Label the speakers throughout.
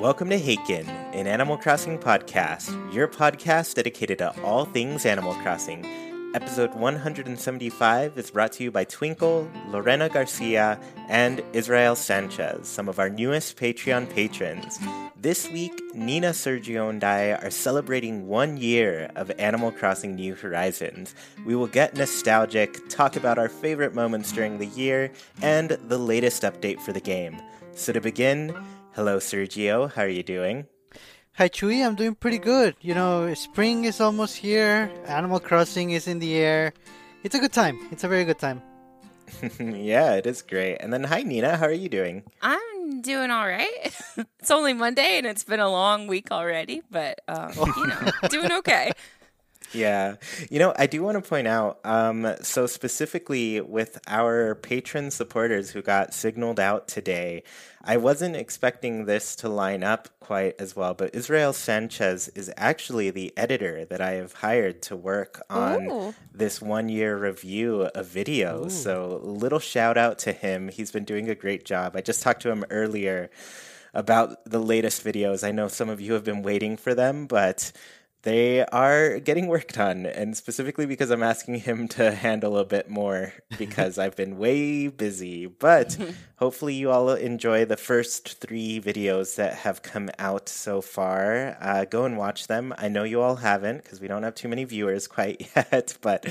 Speaker 1: Welcome to Haken, an Animal Crossing podcast, your podcast dedicated to all things Animal Crossing. Episode 175 is brought to you by Twinkle, Lorena Garcia, and Israel Sanchez, some of our newest Patreon patrons. This week, Nina, Sergio, and I are celebrating one year of Animal Crossing New Horizons. We will get nostalgic, talk about our favorite moments during the year, and the latest update for the game. So to begin, hello Sergio, how are you doing?
Speaker 2: Hi Chewy, I'm doing pretty good. You know, spring is almost here, Animal Crossing is in the air. It's a good time. It's a very good time.
Speaker 1: yeah, it is great. And then hi Nina, how are you doing?
Speaker 3: I'm doing all right. it's only Monday and it's been a long week already, but um, you know, doing okay.
Speaker 1: Yeah. You know, I do want to point out um, so, specifically with our patron supporters who got signaled out today, I wasn't expecting this to line up quite as well, but Israel Sanchez is actually the editor that I have hired to work on
Speaker 3: Ooh.
Speaker 1: this one year review of videos. So, little shout out to him. He's been doing a great job. I just talked to him earlier about the latest videos. I know some of you have been waiting for them, but they are getting work done, and specifically because I'm asking him to handle a bit more because I've been way busy. But hopefully, you all enjoy the first three videos that have come out so far. Uh, go and watch them. I know you all haven't because we don't have too many viewers quite yet, but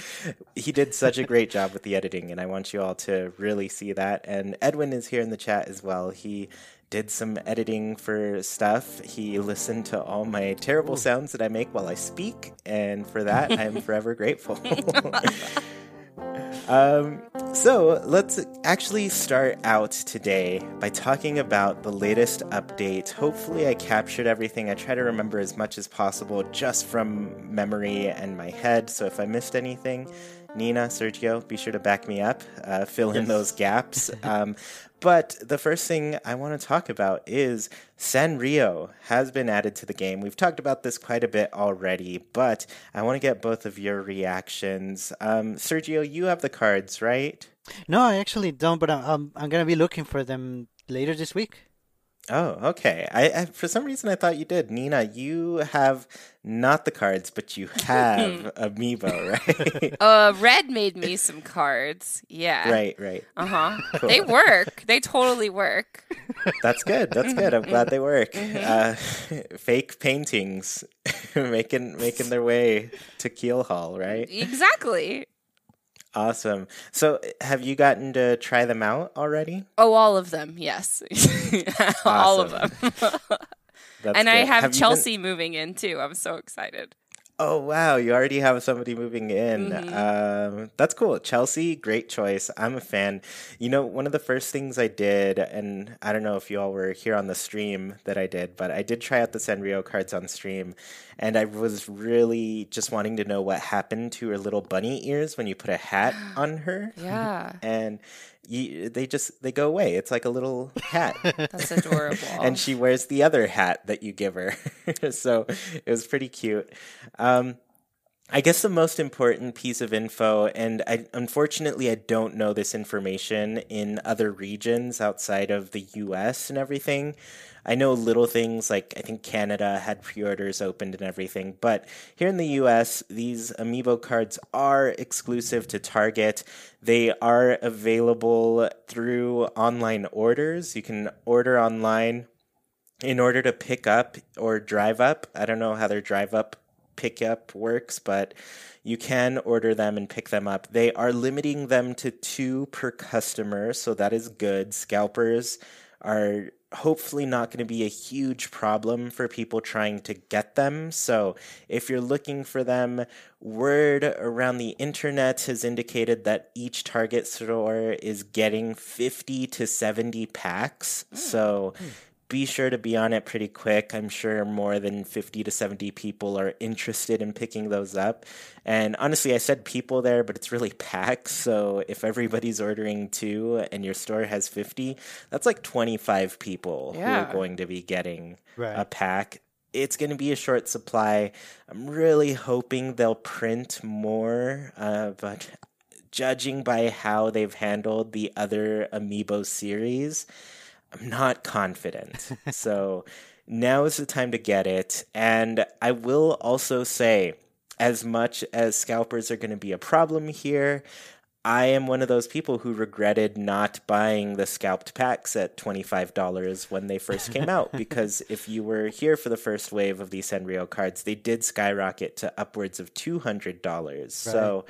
Speaker 1: he did such a great job with the editing, and I want you all to really see that. And Edwin is here in the chat as well. He did some editing for stuff. He listened to all my terrible sounds that I make while I speak, and for that, I'm forever grateful. um, so let's actually start out today by talking about the latest update. Hopefully, I captured everything. I try to remember as much as possible just from memory and my head. So if I missed anything, Nina, Sergio, be sure to back me up, uh, fill in those gaps. Um, but the first thing I want to talk about is Sanrio has been added to the game. We've talked about this quite a bit already, but I want to get both of your reactions. Um, Sergio, you have the cards, right?
Speaker 2: No, I actually don't, but I'm, I'm, I'm going to be looking for them later this week.
Speaker 1: Oh, okay. I, I for some reason I thought you did. Nina, you have not the cards, but you have Amiibo, right?
Speaker 3: Uh, Red made me some cards. Yeah.
Speaker 1: right, right.
Speaker 3: Uh huh.
Speaker 1: Cool.
Speaker 3: They work. They totally work.
Speaker 1: That's good. That's good. I'm glad they work. Uh, fake paintings making making their way to Keel Hall, right?
Speaker 3: Exactly.
Speaker 1: Awesome. So, have you gotten to try them out already?
Speaker 3: Oh, all of them. Yes. all of them. And I
Speaker 1: good.
Speaker 3: have,
Speaker 1: you been-
Speaker 3: Chelsea moving in too. I'm so excited.
Speaker 1: Oh wow, you already have somebody moving in. Um, that's cool. Chelsea, great choice. I'm a fan. You know, one of the first things I did, and I don't know if you all were here on the stream that I did, but I did try out the Sanrio cards on stream, and I was really just wanting to know what happened to her little bunny ears when you put a hat on her.
Speaker 3: Yeah.
Speaker 1: And you, they just they go away. It's like a little hat.
Speaker 3: That's adorable.
Speaker 1: and she wears the other hat that you give her. so it was pretty cute. Um, I guess the most important piece of info, and I, unfortunately, I don't know this information in other regions outside of the US and everything. I know little things like I think Canada had pre orders opened and everything, but here in the US, these amiibo cards are exclusive to Target. They are available through online orders. You can order online in order to pick up or drive up. I don't know how their drive up pickup works, but you can order them and pick them up. They are limiting them to two per customer, so that is good. Scalpers are hopefully not going to be a huge problem for people trying to get them. So if you're looking for them, word around the internet has indicated that each Target store is getting 50 to 70 packs. Mm. So mm be sure to be on it pretty quick. I'm sure more than 50 to 70 people are interested in picking those up. And honestly, I said people there, but it's really packs. So if everybody's ordering two and your store has 50, that's like 25 people yeah. who are going to be getting right. a pack. It's going to be a short supply. I'm really hoping they'll print more, uh, but judging by how they've handled the other Amiibo series, I'm not confident. so now is the time to get it. And I will also say, as much as scalpers are going to be a problem here, I am one of those people who regretted not buying the scalped packs at $25 when they first came out. because if you were here for the first wave of these Sanrio cards, they did skyrocket to upwards of $200. Right. So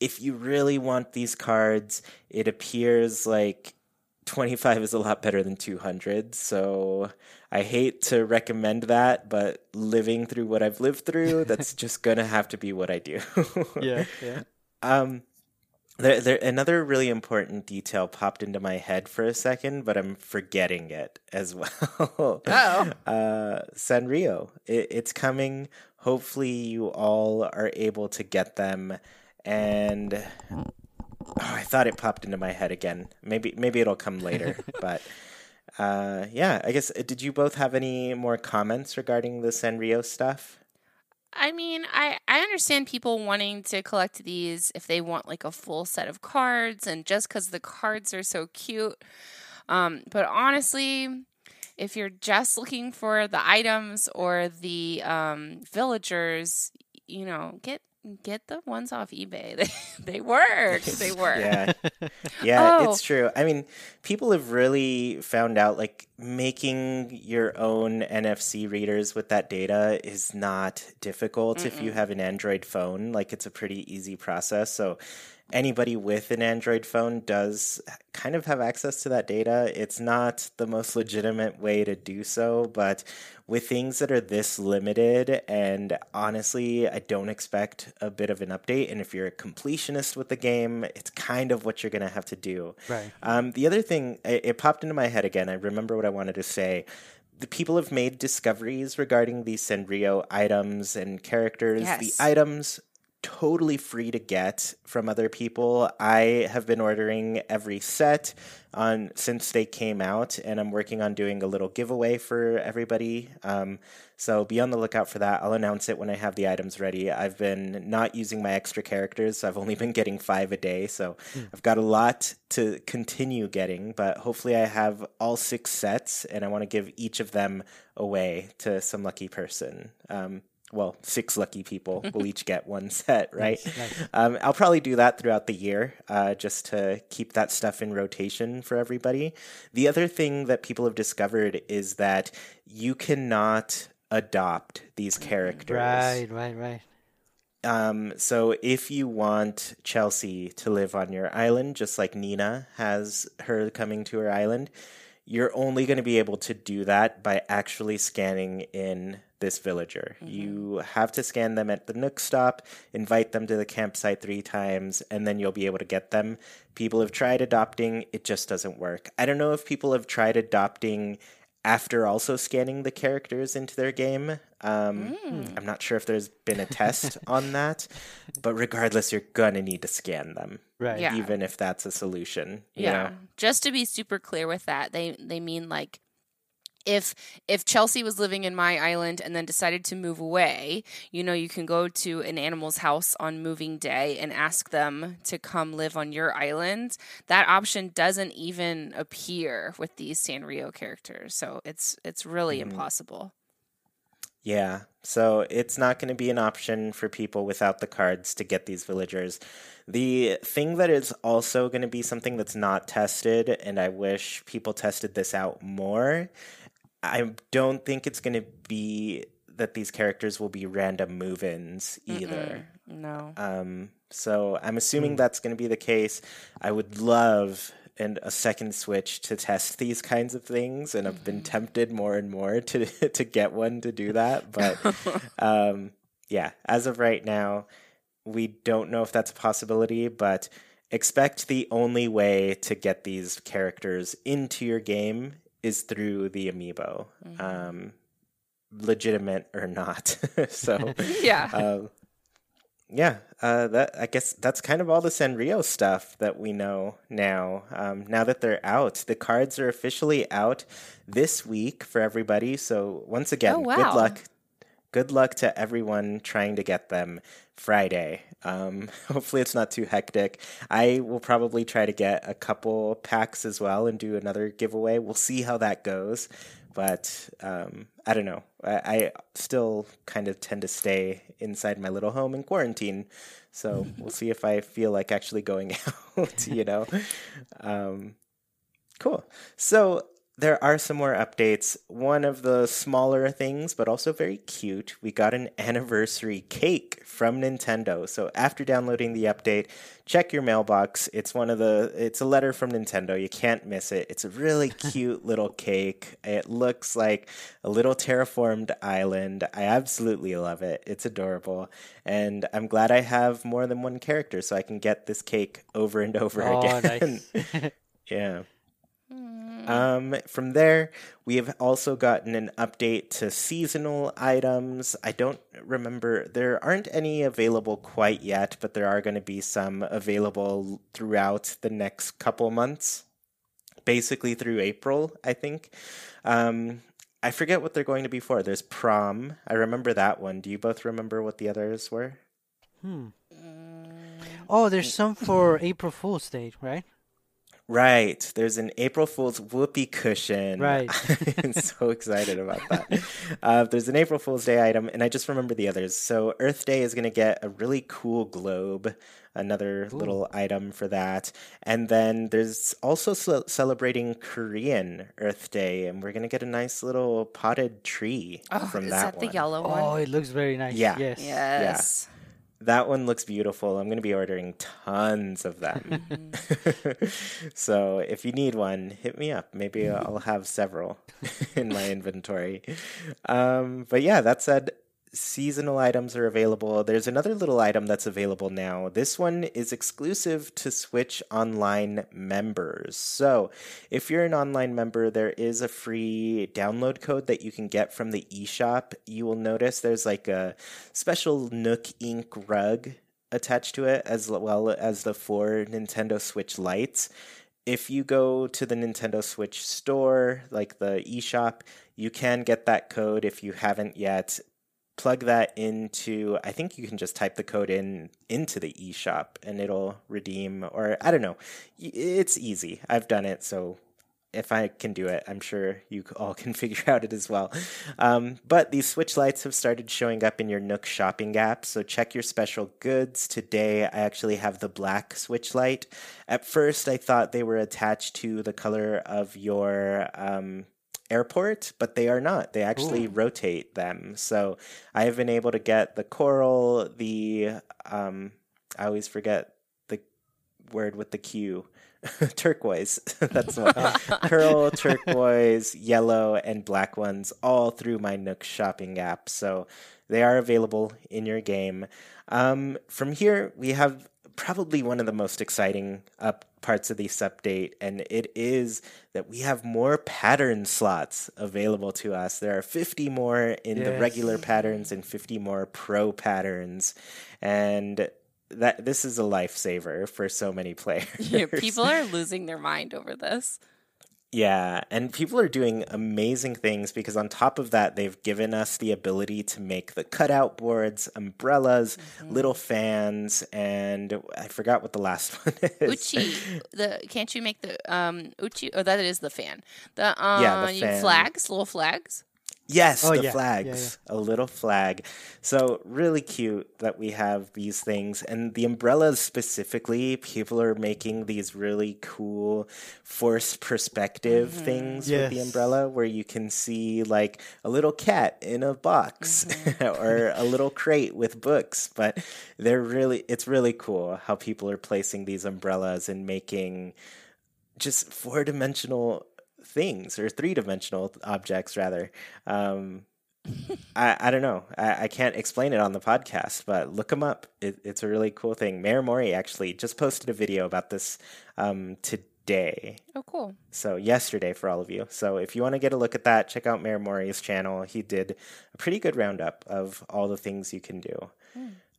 Speaker 1: if you really want these cards, it appears like 25 is a lot better than 200. So I hate to recommend that, but living through what I've lived through, that's just going to have to be what I do.
Speaker 2: yeah, yeah.
Speaker 1: Um, there, there, another really important detail popped into my head for a second, but I'm forgetting it as well. oh. Uh, Sanrio, it, it's coming. Hopefully, you all are able to get them. And Oh, I thought it popped into my head again. Maybe maybe it'll come later, but uh, yeah, I guess uh, did you both have any more comments regarding the Sanrio stuff?
Speaker 3: I mean, I I understand people wanting to collect these if they want like a full set of cards and just cuz the cards are so cute. Um, but honestly, if you're just looking for the items or the um, villagers, you know, get get the ones off eBay. They they work. They work.
Speaker 1: yeah. Yeah, oh. it's true. I mean, people have really found out like making your own NFC readers with that data is not difficult Mm-mm. if you have an Android phone. Like it's a pretty easy process. So anybody with an Android phone does kind of have access to that data. It's not the most legitimate way to do so, but with things that are this limited, and honestly, I don't expect a bit of an update. And if you're a completionist with the game, it's kind of what you're going to have to do.
Speaker 2: Right.
Speaker 1: Um, the other thing, it, it popped into my head again. I remember what I wanted to say the people have made discoveries regarding these Sanrio items and characters. Yes. The items totally free to get from other people. I have been ordering every set on since they came out, and I'm working on doing a little giveaway for everybody. Um, so be on the lookout for that. I'll announce it when I have the items ready. I've been not using my extra characters, so I've only been getting five a day. So mm. I've got a lot to continue getting, but hopefully I have all six sets, and I want to give each of them away to some lucky person. Um, well, six lucky people will each get one set, right? Nice, nice. Um, I'll probably do that throughout the year uh, just to keep that stuff in rotation for everybody. The other thing that people have discovered is that you cannot adopt these characters.
Speaker 2: Right, right, right.
Speaker 1: Um, so if you want Chelsea to live on your island, just like Nina has her coming to her island, you're only going to be able to do that by actually scanning in this villager. Mm-hmm. You have to scan them at the Nook stop, invite them to the campsite three times, and then you'll be able to get them. People have tried adopting, it just doesn't work. I don't know if people have tried adopting after also scanning the characters into their game. Um, mm. I'm not sure if there's been a test on that, but regardless, you're gonna need to scan them,
Speaker 2: right?
Speaker 3: Yeah.
Speaker 1: Even if that's a solution.
Speaker 3: yeah.
Speaker 1: Know?
Speaker 3: Just to be super clear with that, they they mean like if if Chelsea was living in my island and then decided to move away, you know, you can go to an animal's house on moving day and ask them to come live on your island. That option doesn't even appear with these Sanrio characters, so it's it's really mm-hmm. impossible.
Speaker 1: Yeah, so it's not going to be an option for people without the cards to get these villagers. The thing that is also going to be something that's not tested, and I wish people tested this out more, I don't think it's going to be that these characters will be random move-ins either.
Speaker 3: Mm-mm, no.
Speaker 1: Um, so I'm assuming mm. that's going to be the case. I would love and a second Switch to test these kinds of things, and I've been tempted more and more to to get one to do that. But um, yeah, as of right now, we don't know if that's a possibility, but expect the only way to get these characters into your game is through the amiibo, um, legitimate or not. so
Speaker 3: Yeah.
Speaker 1: um, yeah, uh, that I guess that's kind of all the Sanrio stuff that we know now. Um, now that they're out, the cards are officially out this week for everybody. So once again,
Speaker 3: Oh, wow.
Speaker 1: good luck. Good luck to everyone trying to get them Friday. Um, hopefully, it's not too hectic. I will probably try to get a couple packs as well and do another giveaway. We'll see how that goes. But um, I don't know. I, I still kind of tend to stay inside my little home in quarantine. So we'll see if I feel like actually going out, you know? Um, cool. So there are some more updates. One of the smaller things, but also very cute, we got an anniversary cake from Nintendo. So after downloading the update, check your mailbox. It's one of the it's a letter from Nintendo. You can't miss it. It's a really cute little cake. It looks like a little terraformed island. I absolutely love it. It's adorable. And I'm glad I have more than one character so I can get this cake over and over
Speaker 2: Oh,
Speaker 1: again.
Speaker 2: nice.
Speaker 1: yeah. Um, from there, we have also gotten an update to seasonal items. I don't remember, there aren't any available quite yet, but there are going to be some available throughout the next couple months, basically through April, I think. Um, I forget what they're going to be for. There's prom. I remember that one. Do you both remember what the others were?
Speaker 2: Hmm. Oh, there's some for April Fool's Day, right?
Speaker 1: Right. There's an April Fool's whoopee cushion.
Speaker 2: Right.
Speaker 1: I'm so excited about that. Uh, there's an April Fool's Day item, and I just remember the others. So Earth Day is going to get a really cool globe, another little item for that. And then there's also ce- celebrating Korean Earth Day, and we're going to get a nice little potted tree
Speaker 3: Oh,
Speaker 1: from
Speaker 3: is
Speaker 1: that,
Speaker 3: that, the yellow one?
Speaker 2: Oh, it looks very nice.
Speaker 1: Yeah.
Speaker 2: Yes.
Speaker 3: yes.
Speaker 1: That one looks beautiful. I'm going to be ordering tons of them. so if you need one, hit me up. Maybe I'll have several in my inventory. Um, but yeah, that said, seasonal items are available. There's another little item that's available now. This one is exclusive to Switch Online members. So if you're an online member, there is a free download code that you can get from the eShop. You will notice there's like a special Nook Inc. rug attached to it, as well as the four Nintendo Switch lights. If you go to the Nintendo Switch store, like the eShop, you can get that code if you haven't yet plug that into i think you can just type the code in into the eShop and it'll redeem or i don't know. It's easy. I've done it so if i can do it i'm sure you all can figure out it as well. Um, but these switch lights have started showing up in your nook shopping app so check your special goods. Today i actually have the black switch light. At first i thought they were attached to the color of your um, airport, but they are not. They actually rotate them. So I have been able to get the coral, the um, I always forget the word with the Q. turquoise. That's one. Pearl, turquoise, yellow, and black ones all through my Nook shopping app. So they are available in your game. Um, from here, we have probably one of the most exciting up parts of this update, and it is that we have more pattern slots available to us. There are 50 more in the regular patterns and 50 more pro patterns, and that this is a lifesaver for so many players.
Speaker 3: Yeah, people are losing their mind over this.
Speaker 1: Yeah, and people are doing amazing things because on top of that, they've given us the ability to make the cutout boards, umbrellas,
Speaker 3: Mm-hmm.
Speaker 1: little fans, and I forgot what the last one is.
Speaker 3: Uchi, the can't you make the um Uchi? Oh, that is the fan. The uh,
Speaker 1: Yeah, the fan.
Speaker 3: flags, little flags.
Speaker 1: Yes,
Speaker 2: Oh,
Speaker 1: the
Speaker 2: yeah, yeah,
Speaker 1: flags. A little flag. So, really cute that we have these things. And the umbrellas specifically, people are making these really cool forced perspective mm-hmm. things with the umbrella where you can see like a little cat in a box mm-hmm. or a little crate with books. But they're really, it's really cool how people are placing these umbrellas and making just four dimensional things or three dimensional objects rather. Um, I, I don't know. I, I can't explain it on the podcast, but look them up. It, it's a really cool thing. Mayor Mori actually just posted a video about this um, today.
Speaker 3: Oh, cool.
Speaker 1: So yesterday for all of you. So if you want to get a look at that, check out Mayor Mori's channel. He did a pretty good roundup of all the things you can do.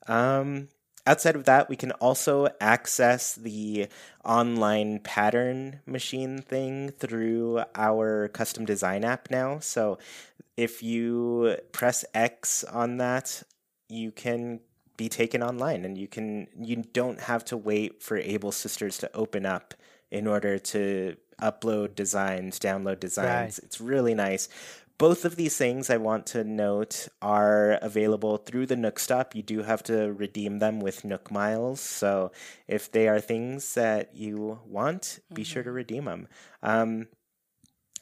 Speaker 1: Um, outside of that, we can also access the online pattern machine thing through our custom design app now. So if you press X on that, you can be taken online and you can you don't have to wait for Able Sisters to open up in order to upload designs, download designs. It's really nice. Both of these things I want to note are available through the Nook Stop. You do have to redeem them with Nook Miles. So if they are things that you want, be sure to mm-hmm. redeem them. Um,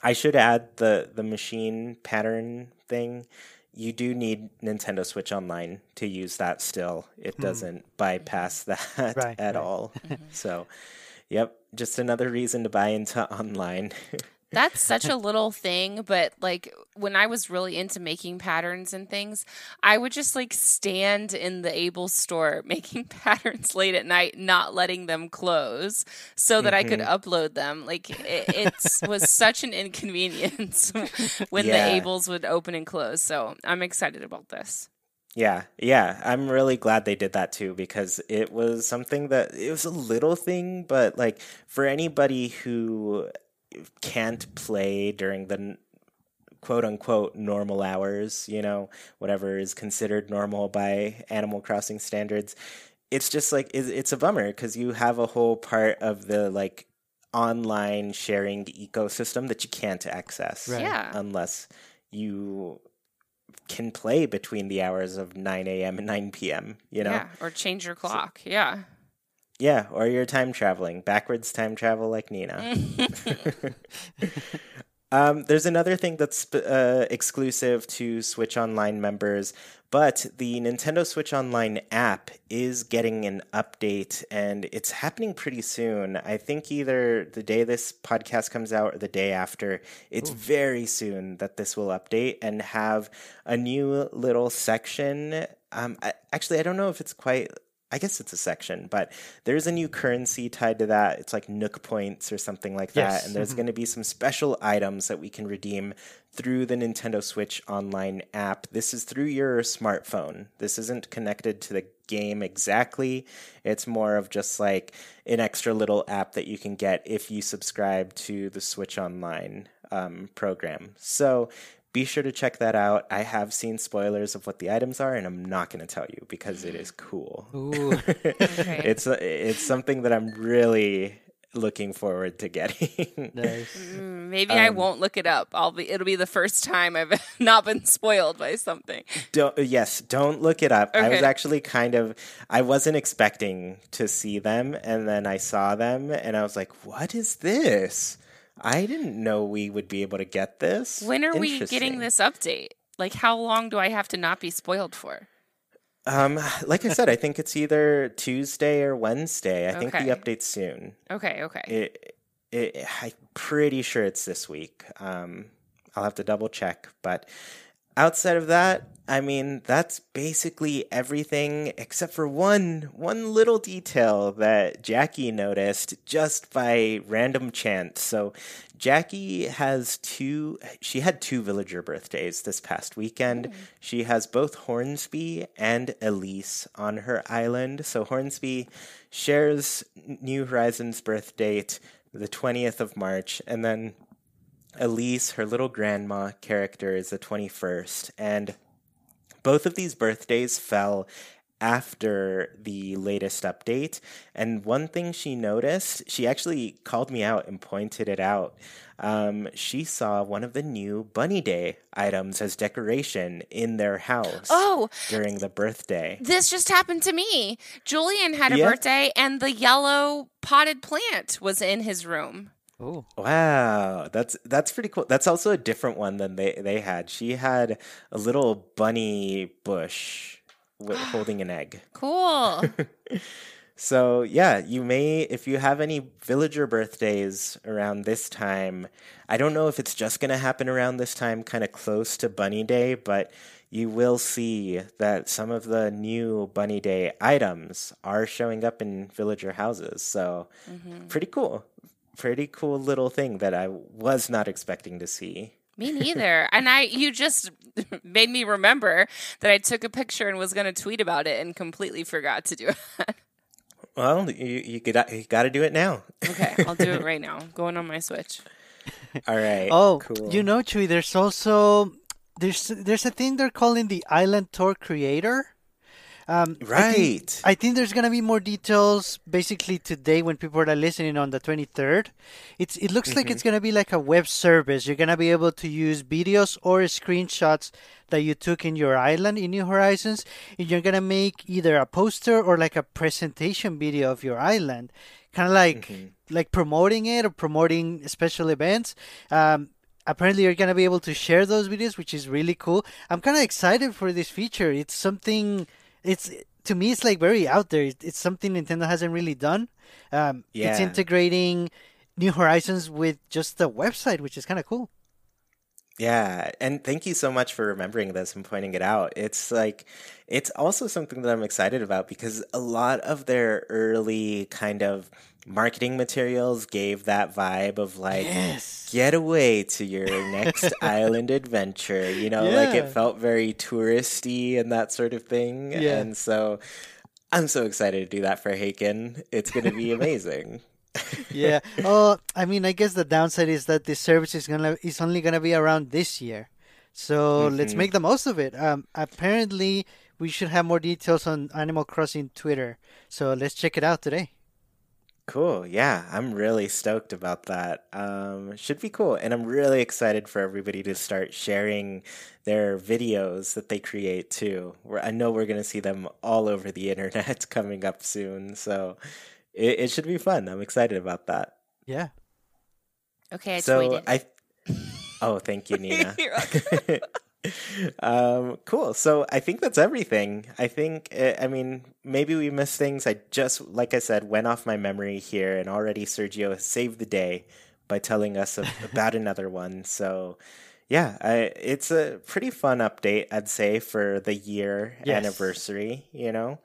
Speaker 1: I should add the the machine pattern thing. You do need Nintendo Switch Online to use that still. It hmm. doesn't bypass that
Speaker 2: Right,
Speaker 1: at
Speaker 2: right.
Speaker 1: all. Mm-hmm. so, yep, just another reason to buy into online.
Speaker 3: That's such a little thing, but like when I was really into making patterns and things, I would just like stand in the Able store making patterns late at night, not letting them close so that I could mm-hmm. upload them. Like it, it was such an inconvenience when
Speaker 1: Yeah.
Speaker 3: the Ables would open and close. So I'm excited about this.
Speaker 1: Yeah, yeah. I'm really glad they did that too because it was something that it was a little thing, but like for anybody who can't play during the quote unquote normal hours, you know, whatever is considered normal by Animal Crossing standards, it's just like it's a bummer because you have a whole part of the like online sharing ecosystem that you can't access
Speaker 2: Right.
Speaker 3: Yeah.
Speaker 1: unless you can play between the hours of 9 a.m. and 9 p.m., you know?
Speaker 3: Yeah. Or change your clock. Yeah.
Speaker 1: Yeah, or you're time traveling, backwards time travel like Nina. um, there's another thing that's uh, exclusive to Switch Online members, but the Nintendo Switch Online app is getting an update and it's happening pretty soon. I think either the day this podcast comes out or the day after. It's very soon that this will update and have a new little section. Um, I, actually, I don't know if it's quite I guess it's a section, but there's a new currency tied to that. It's like Nook points or something like that.
Speaker 2: Yes.
Speaker 1: And there's going to be some special items that we can redeem through the Nintendo Switch online app. This is through your smartphone. This isn't connected to the game exactly. It's more of just like an extra little app that you can get if you subscribe to the Switch Online um, program. So be sure to check that out. I have seen spoilers of what the items are, and I'm not going to tell you because it is cool.
Speaker 2: Ooh.
Speaker 1: it's it's something that I'm really looking forward to getting.
Speaker 2: nice.
Speaker 3: Mm, Maybe I won't look it up. I'll be it'll be the first time I've not been spoiled by something.
Speaker 1: don't yes, don't look it up. I was actually kind of I wasn't expecting to see them, and then I saw them, and I was like, "What is this?" I didn't know we would be able to get this.
Speaker 3: When are we getting this update? Like how long do I have to not be spoiled for?
Speaker 1: Um, like I said, I think it's either Tuesday or Wednesday. I think the update's soon.
Speaker 3: Okay, okay.
Speaker 1: It, it, I'm pretty sure it's this week. Um, I'll have to double check. But outside of that, I mean, that's basically everything except for one one little detail that Jackie noticed just by random chance. So Jackie has two she had two villager birthdays this past weekend. Mm. She has both Hornsby and Elise on her island. So Hornsby shares New Horizons birth date the 20th of March and then Elise, her little grandma character, is the 21st. And both of these birthdays fell after the latest update. And one thing she noticed, she actually called me out and pointed it out. Um, she saw one of the new Bunny Day items as decoration in their house
Speaker 3: Oh,
Speaker 1: during the birthday.
Speaker 3: this just happened to me. Julian had a birthday and the yellow potted plant was in his room.
Speaker 1: Wow, that's that's pretty cool. That's also a different one than they they had. She had a little bunny bush holding an egg.
Speaker 3: Cool.
Speaker 1: So, yeah, you may, if you have any villager birthdays around this time, I don't know if it's just going to happen around this time, kind of close to Bunny Day, but you will see that some of the new Bunny Day items are showing up in villager houses. So, mm-hmm. pretty cool. Pretty cool little thing that I was not expecting to see.
Speaker 3: Me neither. and I you just made me remember that I took a picture and was going to tweet about it and completely forgot to do it.
Speaker 1: Well, you you, got you got to do it now.
Speaker 3: okay, I'll do it right now. Going on my Switch.
Speaker 1: All right.
Speaker 2: Oh, cool. You know, Chewy, there's also there's there's a thing they're calling the Island Tour Creator.
Speaker 1: Um, right.
Speaker 2: I think, I think, there's gonna be more details basically today when people are listening on the 23rd. It's it looks mm-hmm. like it's gonna be like a web service. You're gonna be able to use videos or screenshots that you took in your island in New Horizons, and you're gonna make either a poster or like a presentation video of your island, kind of like mm-hmm. like promoting it or promoting special events. Um, apparently you're gonna be able to share those videos, which is really cool. I'm kind of excited for this feature. It's something it's to me it's like very out there. It's something Nintendo hasn't really done. Um, yeah. It's integrating New Horizons with just the website, which is kind of cool.
Speaker 1: Yeah, and thank you so much for remembering this and pointing it out. It's like it's also something that I'm excited about because a lot of their early kind of marketing materials gave that vibe of like
Speaker 2: yes.
Speaker 1: get away to your next island adventure you know yeah. like it felt very touristy and that sort of thing yeah. and so i'm so excited to do that for haken it's going to be amazing
Speaker 2: yeah oh i mean i guess the downside is that the service is gonna is only gonna be around this year so mm-hmm. let's make the most of it um apparently we should have more details on animal crossing twitter so let's check it out today
Speaker 1: Cool. Yeah, I'm really stoked about that. Um, should be cool. And I'm really excited for everybody to start sharing their videos that they create too. I know we're going to see them all over the internet coming up soon. So it, it should be fun. I'm excited about that.
Speaker 2: Yeah.
Speaker 3: Okay, I so tweeted. I.
Speaker 1: Oh, thank you, Nina. um, cool. So I think that's everything. I think, eh, I mean, maybe we missed things. I just, like I said, went off my memory here, and already Sergio has saved the day by telling us about another one. So, yeah, I, it's a pretty fun update, I'd say, for the year yes. anniversary, you know?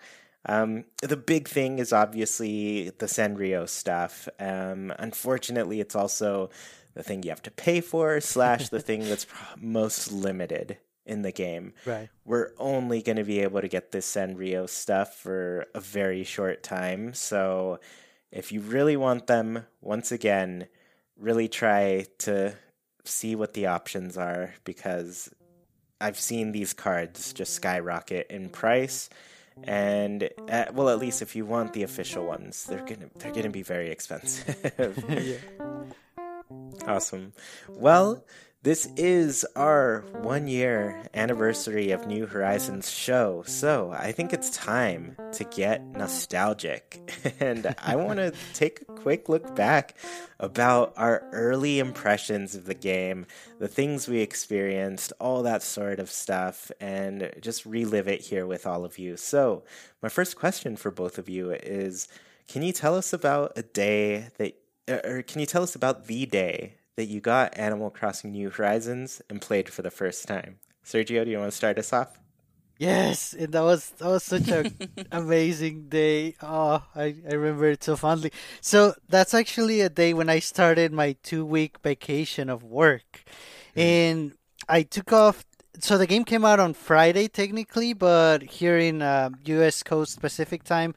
Speaker 1: Um, the big thing is obviously the Sanrio stuff. Um, unfortunately, it's also the thing you have to pay for slash the thing that's most limited in the game.
Speaker 2: Right.
Speaker 1: We're only going to be able to get this Sanrio stuff for a very short time. So if you really want them, once again, really try to see what the options are because I've seen these cards just skyrocket in price. And at, uh, well, at least if you want the official ones, they're gonna they're gonna be very expensive. yeah. Awesome. Well, this is our one year anniversary of New Horizons show, so I think it's time to get nostalgic. and I want to take a quick look back about our early impressions of the game, the things we experienced, all that sort of stuff, and just relive it here with all of you. So, my first question for both of you is Can you tell us about a day that or can you tell us about the day that you got Animal Crossing New Horizons and played for the first time? Sergio, do you want to start us off?
Speaker 2: Yes, and that was that was such an amazing day. Oh, I, I remember it so fondly. So that's actually a day when I started my two week vacation of work, mm. and I took off. So the game came out on Friday technically, but here in uh, U.S. Coast Pacific time,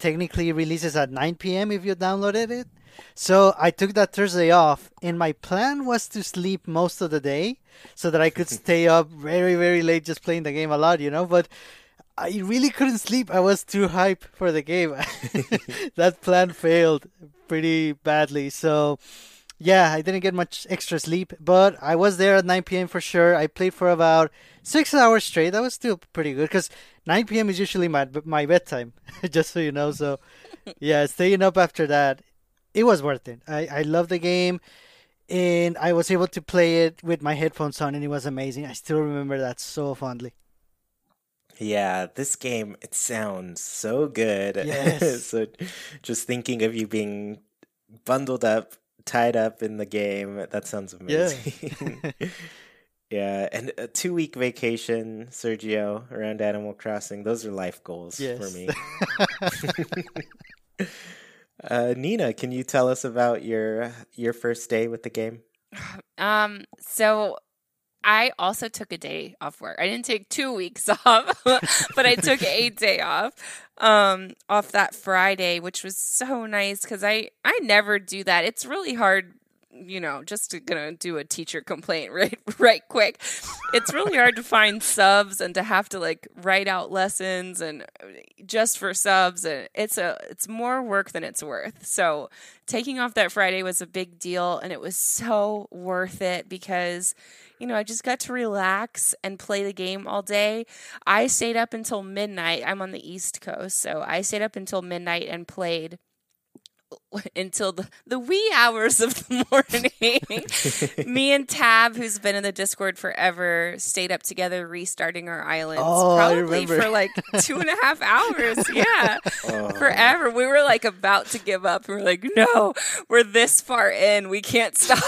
Speaker 2: technically releases at 9 p.m. if you downloaded it. So I took that Thursday off, and my plan was to sleep most of the day so that I could stay up very, very late just playing the game a lot, you know. But I really couldn't sleep. I was too hype for the game. that plan failed pretty badly. So, yeah, I didn't get much extra sleep, but I was there at 9 p.m. for sure. I played for about six hours straight. That was still pretty good because 9 p.m. is usually my my bedtime, just so you know. So, yeah, staying up after that it was worth it. I, I love the game and I was able to play it with my headphones on and it was amazing. I still remember that so fondly.
Speaker 1: Yeah, this game it sounds so good.
Speaker 2: Yes.
Speaker 1: so just thinking of you being bundled up, tied up in the game, that sounds amazing. Yeah, yeah, and a two week vacation, Sergio, around Animal Crossing. Those are life goals
Speaker 2: Yes.
Speaker 1: for me. uh, Nina, can you tell us about your your first day with the game?
Speaker 3: Um, so I also took a day off work. I didn't take two weeks off, but I took a day off um off that Friday, which was so nice because I I never do that. It's really hard, you know, just gonna do a teacher complaint right right quick. It's really hard to find subs and to have to like write out lessons and uh, just for subs and it's a it's more work than it's worth. So taking off that Friday was a big deal and it was so worth it because you know, I just got to relax and play the game all day. I stayed up until midnight. I'm on the East Coast, so I stayed up until midnight and played until the, the wee hours of the morning. Me and Tab, who's been in the Discord forever, stayed up together restarting our islands.
Speaker 2: Oh,
Speaker 3: probably for like two and a half hours. Yeah.
Speaker 1: Oh.
Speaker 3: Forever. We were like about to give up. We were like, no, we're this far in. We can't stop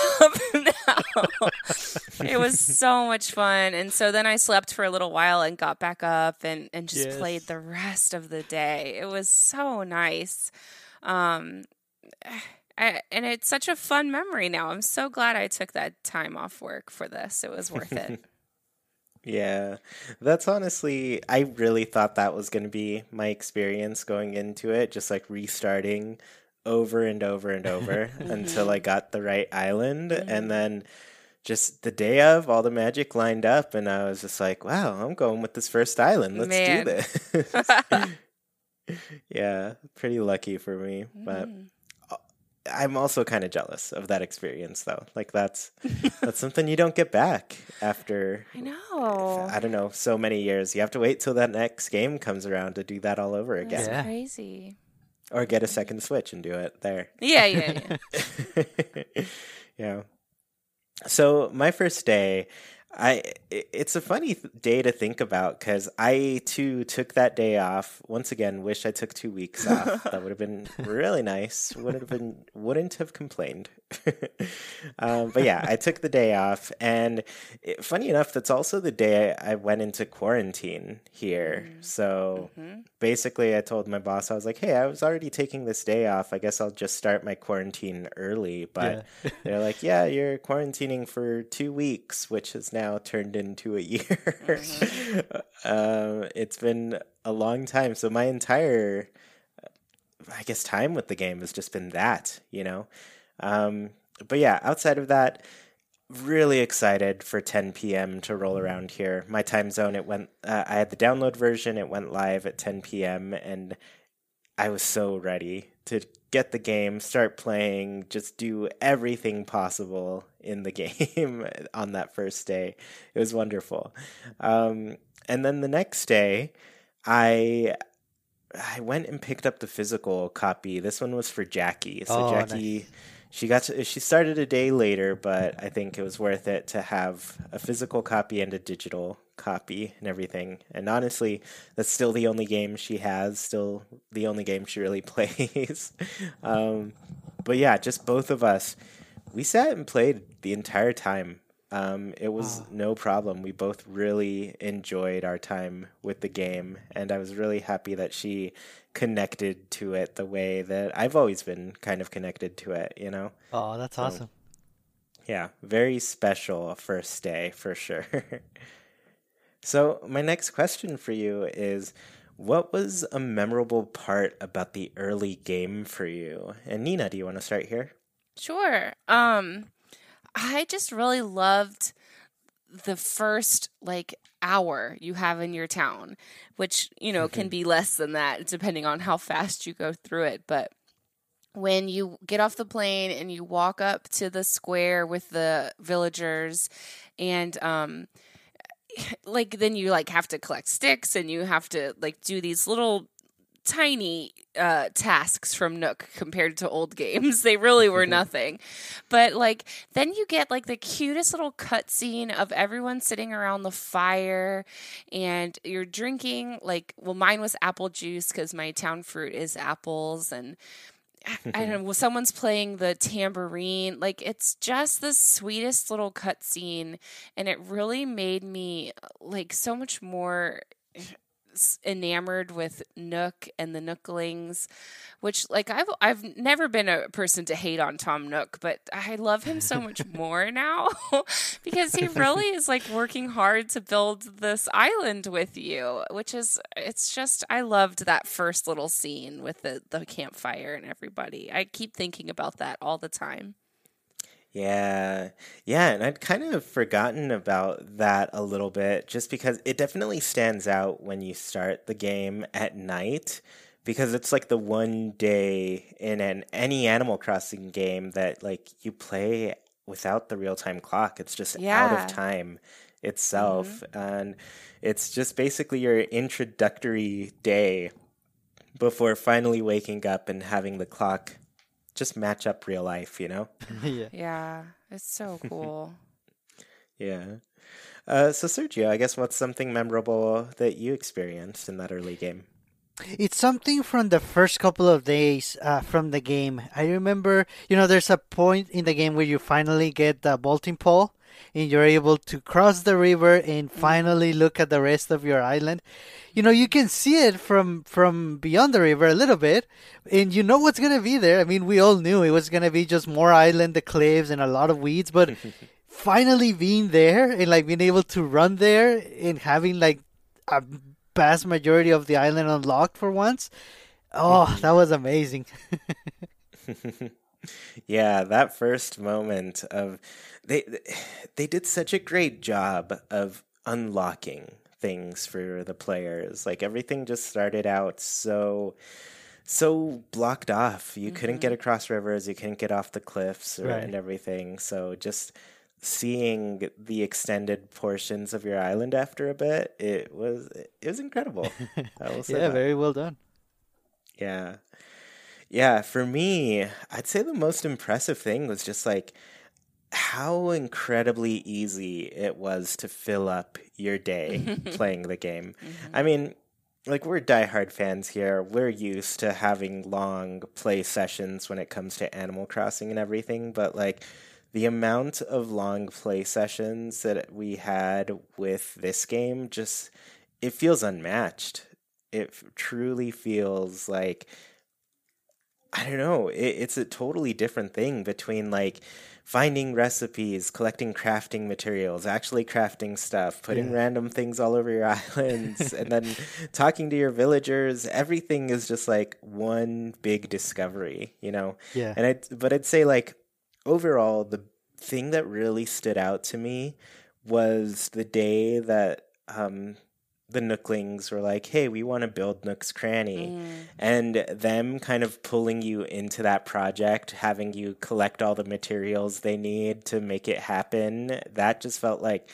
Speaker 3: now. it was so much fun. And so then I slept for a little while and got back up and, and just
Speaker 2: Yes.
Speaker 3: played the rest of the day. It was so nice. Um, I, and it's such a fun memory now. I'm so glad I took that time off work for this. It was worth it.
Speaker 1: Yeah, that's honestly, I really thought that was going to be my experience going into it, just like restarting over and over and over until I got the right island. And then just the day of, all the magic lined up, and I was just like, wow, I'm going with this first island. Let's
Speaker 3: Man.
Speaker 1: do this. yeah, pretty lucky for me. But
Speaker 3: Mm.
Speaker 1: I'm also kind of jealous of that experience, though. Like, that's that's something you don't get back after
Speaker 3: I know.
Speaker 1: I don't know, so many years. You have to wait till that next game comes around to do that all over
Speaker 3: That's
Speaker 1: again.
Speaker 2: Yeah.
Speaker 3: crazy.
Speaker 1: Or get a second Switch and do it there.
Speaker 3: Yeah, yeah, yeah.
Speaker 1: yeah. So, my first day, I it's a funny day to think about cuz I too took that day off. Once again, wish I took 2 weeks off. that would have been really nice. Would have been wouldn't have complained. um, but yeah, I took the day off and it, funny enough that's also the day I went into quarantine here. So, basically I told my boss I was like, "Hey, I was already taking this day off. I guess I'll just start my quarantine early." But they're like, "Yeah, you're quarantining for 2 weeks, which has now turned into a year." um, it's been a long time. So my entire I guess time with the game has just been that, you know. Um, but yeah, outside of that, really excited for 10 p.m. to roll around here. My time zone, it went. Uh, I had the download version. It went live at 10 p.m. and I was so ready to get the game, start playing, just do everything possible in the game on that first day. It was wonderful. Um, and then the next day, I I went and picked up the physical copy. This one was for Jackie. So
Speaker 2: Oh,
Speaker 1: Jackie, she got to, she started a day later, but I think it was worth it to have a physical copy and a digital copy and everything. And honestly, that's still the only game she has. Still the only game she really plays. um, but yeah, just both of us, we sat and played the entire time. Um, it was no problem. We both really enjoyed our time with the game, and I was really happy that she connected to it the way that I've always been kind of connected to it, you know?
Speaker 2: Oh, that's awesome.
Speaker 1: Yeah, very special first day for sure. so, my next question for you is what was a memorable part about the early game for you? And Nina, do you want to start here?
Speaker 3: Sure. Um I just really loved the first like hour you have in your town, which, you know, can be less than that depending on how fast you go through it, but when you get off the plane and you walk up to the square with the villagers and um like then you like have to collect sticks and you have to like do these little tiny uh, tasks from Nook compared to old games. They really were nothing. But like then you get like the cutest little cutscene of everyone sitting around the fire and you're drinking like well mine was apple juice cuz my town fruit is apples and I don't know, someone's playing the tambourine. Like it's just the sweetest little cutscene and it really made me like so much more enamored with Nook and the Nooklings, which like I've I've never been a person to hate on Tom Nook, but I love him so much more now because he really is like working hard to build this island with you, which is it's just I loved that first little scene with the the campfire and everybody. I keep thinking about that all the time.
Speaker 1: Yeah. Yeah, and I'd kind of forgotten about that a little bit just because it definitely stands out when you start the game at night because it's like the one day in an any Animal Crossing game that like you play without the real-time clock. It's just out of time itself
Speaker 3: Mm-hmm.
Speaker 1: and it's just basically your introductory day before finally waking up and having the clock just match up real life, you know?
Speaker 2: yeah.
Speaker 3: Yeah, it's so cool.
Speaker 1: Yeah. Uh, so, Sergio, I guess what's something memorable that you experienced in that early game?
Speaker 2: It's something from the first couple of days uh, from the game. I remember, you know, there's a point in the game where you finally get the vaulting pole and you're able to cross the river and mm-hmm. finally look at the rest of your island. You know, you can see it from from beyond the river a little bit and you know what's going to be there. I mean, we all knew it was going to be just more island, the cliffs and a lot of weeds, but finally being there and like being able to run there and having like a vast majority of the island unlocked for once. Oh, that was amazing.
Speaker 1: Yeah, that first moment of they they did such a great job of unlocking things for the players. Like everything just started out so so blocked off. You couldn't get mm-hmm. across rivers, you couldn't get off the cliffs or,
Speaker 2: Right.
Speaker 1: and everything. So just seeing the extended portions of your island after a bit, it was it was incredible. I will say
Speaker 2: yeah,
Speaker 1: that.
Speaker 2: very well done.
Speaker 1: Yeah. Yeah, for me, I'd say the most impressive thing was just like how incredibly easy it was to fill up your day playing the game. I mm-hmm. mean, like we're diehard fans here. We're used to having long play sessions when it comes to Animal Crossing and everything, but like the amount of long play sessions that we had with this game just it feels unmatched. It truly feels like I don't know. It, it's a totally different thing between like finding recipes, collecting crafting materials, actually crafting stuff, putting
Speaker 2: Yeah.
Speaker 1: random things all over your islands, and then talking to your villagers. Everything is just like one big discovery, you know.
Speaker 2: Yeah.
Speaker 1: And I, but I'd say like overall, the thing that really stood out to me was the day that um, the Nooklings were like, "Hey, we want to build Nook's Cranny," mm. and them kind of pulling you into that project, having you collect all the materials they need to make it happen. That just felt like,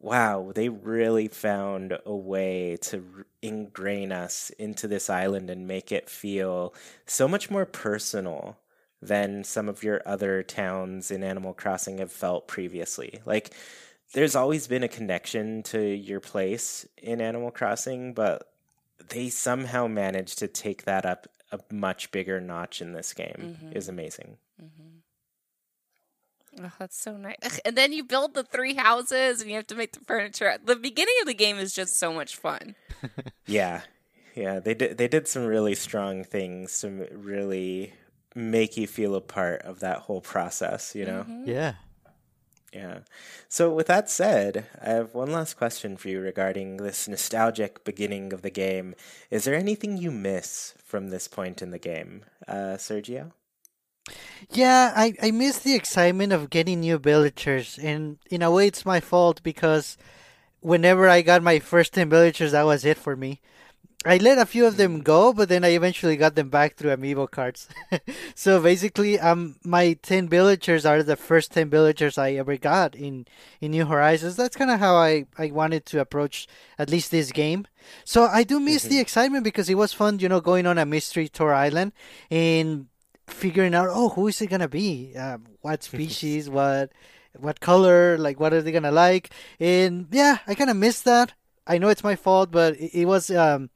Speaker 1: wow, they really found a way to ingrain us into this island and make it feel so much more personal than some of your other towns in Animal Crossing have felt previously. Like, there's always been a connection to your place in Animal Crossing, but they somehow managed to take that up a much bigger notch in this game. Mm-hmm. Is amazing. Mm-hmm.
Speaker 3: Oh, that's so nice. Ugh, And then you build the three houses and you have to make the furniture. The beginning of the game is just so much fun.
Speaker 1: Yeah, yeah, they did. They did some really strong things to m- really make you feel a part of that whole process. You know. Mm-hmm.
Speaker 2: Yeah.
Speaker 1: Yeah. So, with that said, I have one last question for you regarding this nostalgic beginning of the game. Is there anything you miss from this point in the game, uh, Sergio?
Speaker 2: Yeah, I, I miss the excitement of getting new villagers, and in a way, it's my fault because whenever I got my first 10 villagers, that was it for me. I let a few of them go, but then I eventually got them back through amiibo cards. so basically, um, my ten villagers are the first ten villagers I ever got in in New Horizons. That's kind of how I I wanted to approach at least this game. So I do miss mm-hmm. the excitement because it was fun, you know, going on a mystery tour island and figuring out, oh, who is it gonna be? Uh, what species? what what color? Like, what are they gonna like? And yeah, I kind of miss that. I know it's my fault, but it, it was um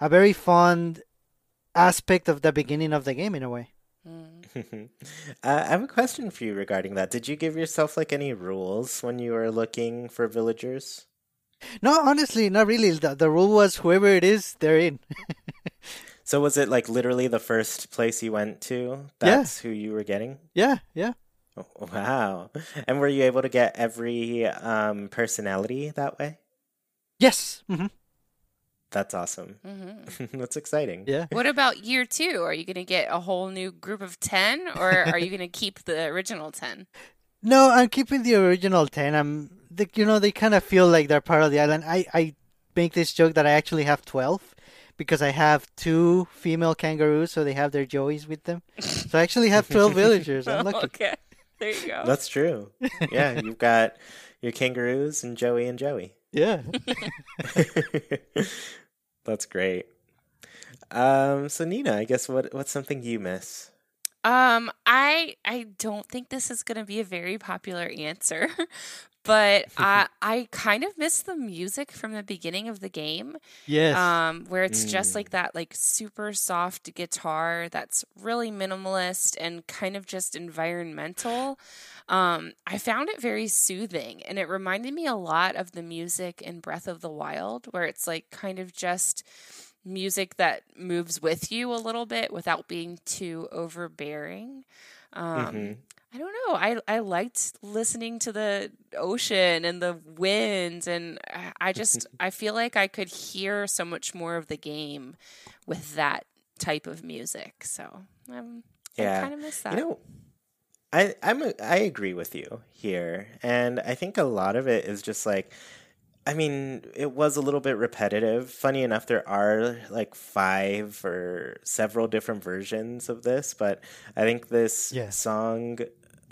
Speaker 2: a very fun aspect of the beginning of the game in a way.
Speaker 1: Mm. uh, I have a question for you regarding that. Did you give yourself like any rules when you were looking for villagers?
Speaker 2: No, honestly, not really. The, the rule was whoever it is, they're in.
Speaker 1: so was it like literally the first place you went to? That's yeah. who you were getting?
Speaker 2: Yeah, yeah.
Speaker 1: Oh, wow. And were you able to get every um, personality that way?
Speaker 2: Yes. Mm-hmm.
Speaker 1: That's awesome. Mm-hmm. That's exciting.
Speaker 2: Yeah.
Speaker 3: What about year two? Are you going to get a whole new group of 10 or are you going to keep the original 10?
Speaker 2: No, I'm keeping the original 10. I'm, the, you know, they kind of feel like they're part of the island. I, I make this joke that I actually have 12 because I have two female kangaroos, so they have their joeys with them. So I actually have 12 villagers. I'm lucky.
Speaker 3: Okay. There you go.
Speaker 1: That's true. Yeah, you've got your kangaroos and Joey and Joey.
Speaker 2: Yeah.
Speaker 1: That's great. Um, so Nina, I guess what what's something you miss?
Speaker 3: Um, I I don't think this is going to be a very popular answer, but I I kind of miss the music from the beginning of the game.
Speaker 2: Yes.
Speaker 3: Um, where it's mm. just like that, like super soft guitar that's really minimalist and kind of just environmental. Um, I found it very soothing and it reminded me a lot of the music in Breath of the Wild, where it's like kind of just music that moves with you a little bit without being too overbearing. Um, mm-hmm. I don't know. I I liked listening to the ocean and the winds, and I just I feel like I could hear so much more of the game with that type of music. So um, yeah, I kind of miss that.
Speaker 1: You know, I I'm a, I agree with you here, and I think a lot of it is just like. I mean, it was a little bit repetitive. Funny enough, there are like five or several different versions of this, but I think this yeah. song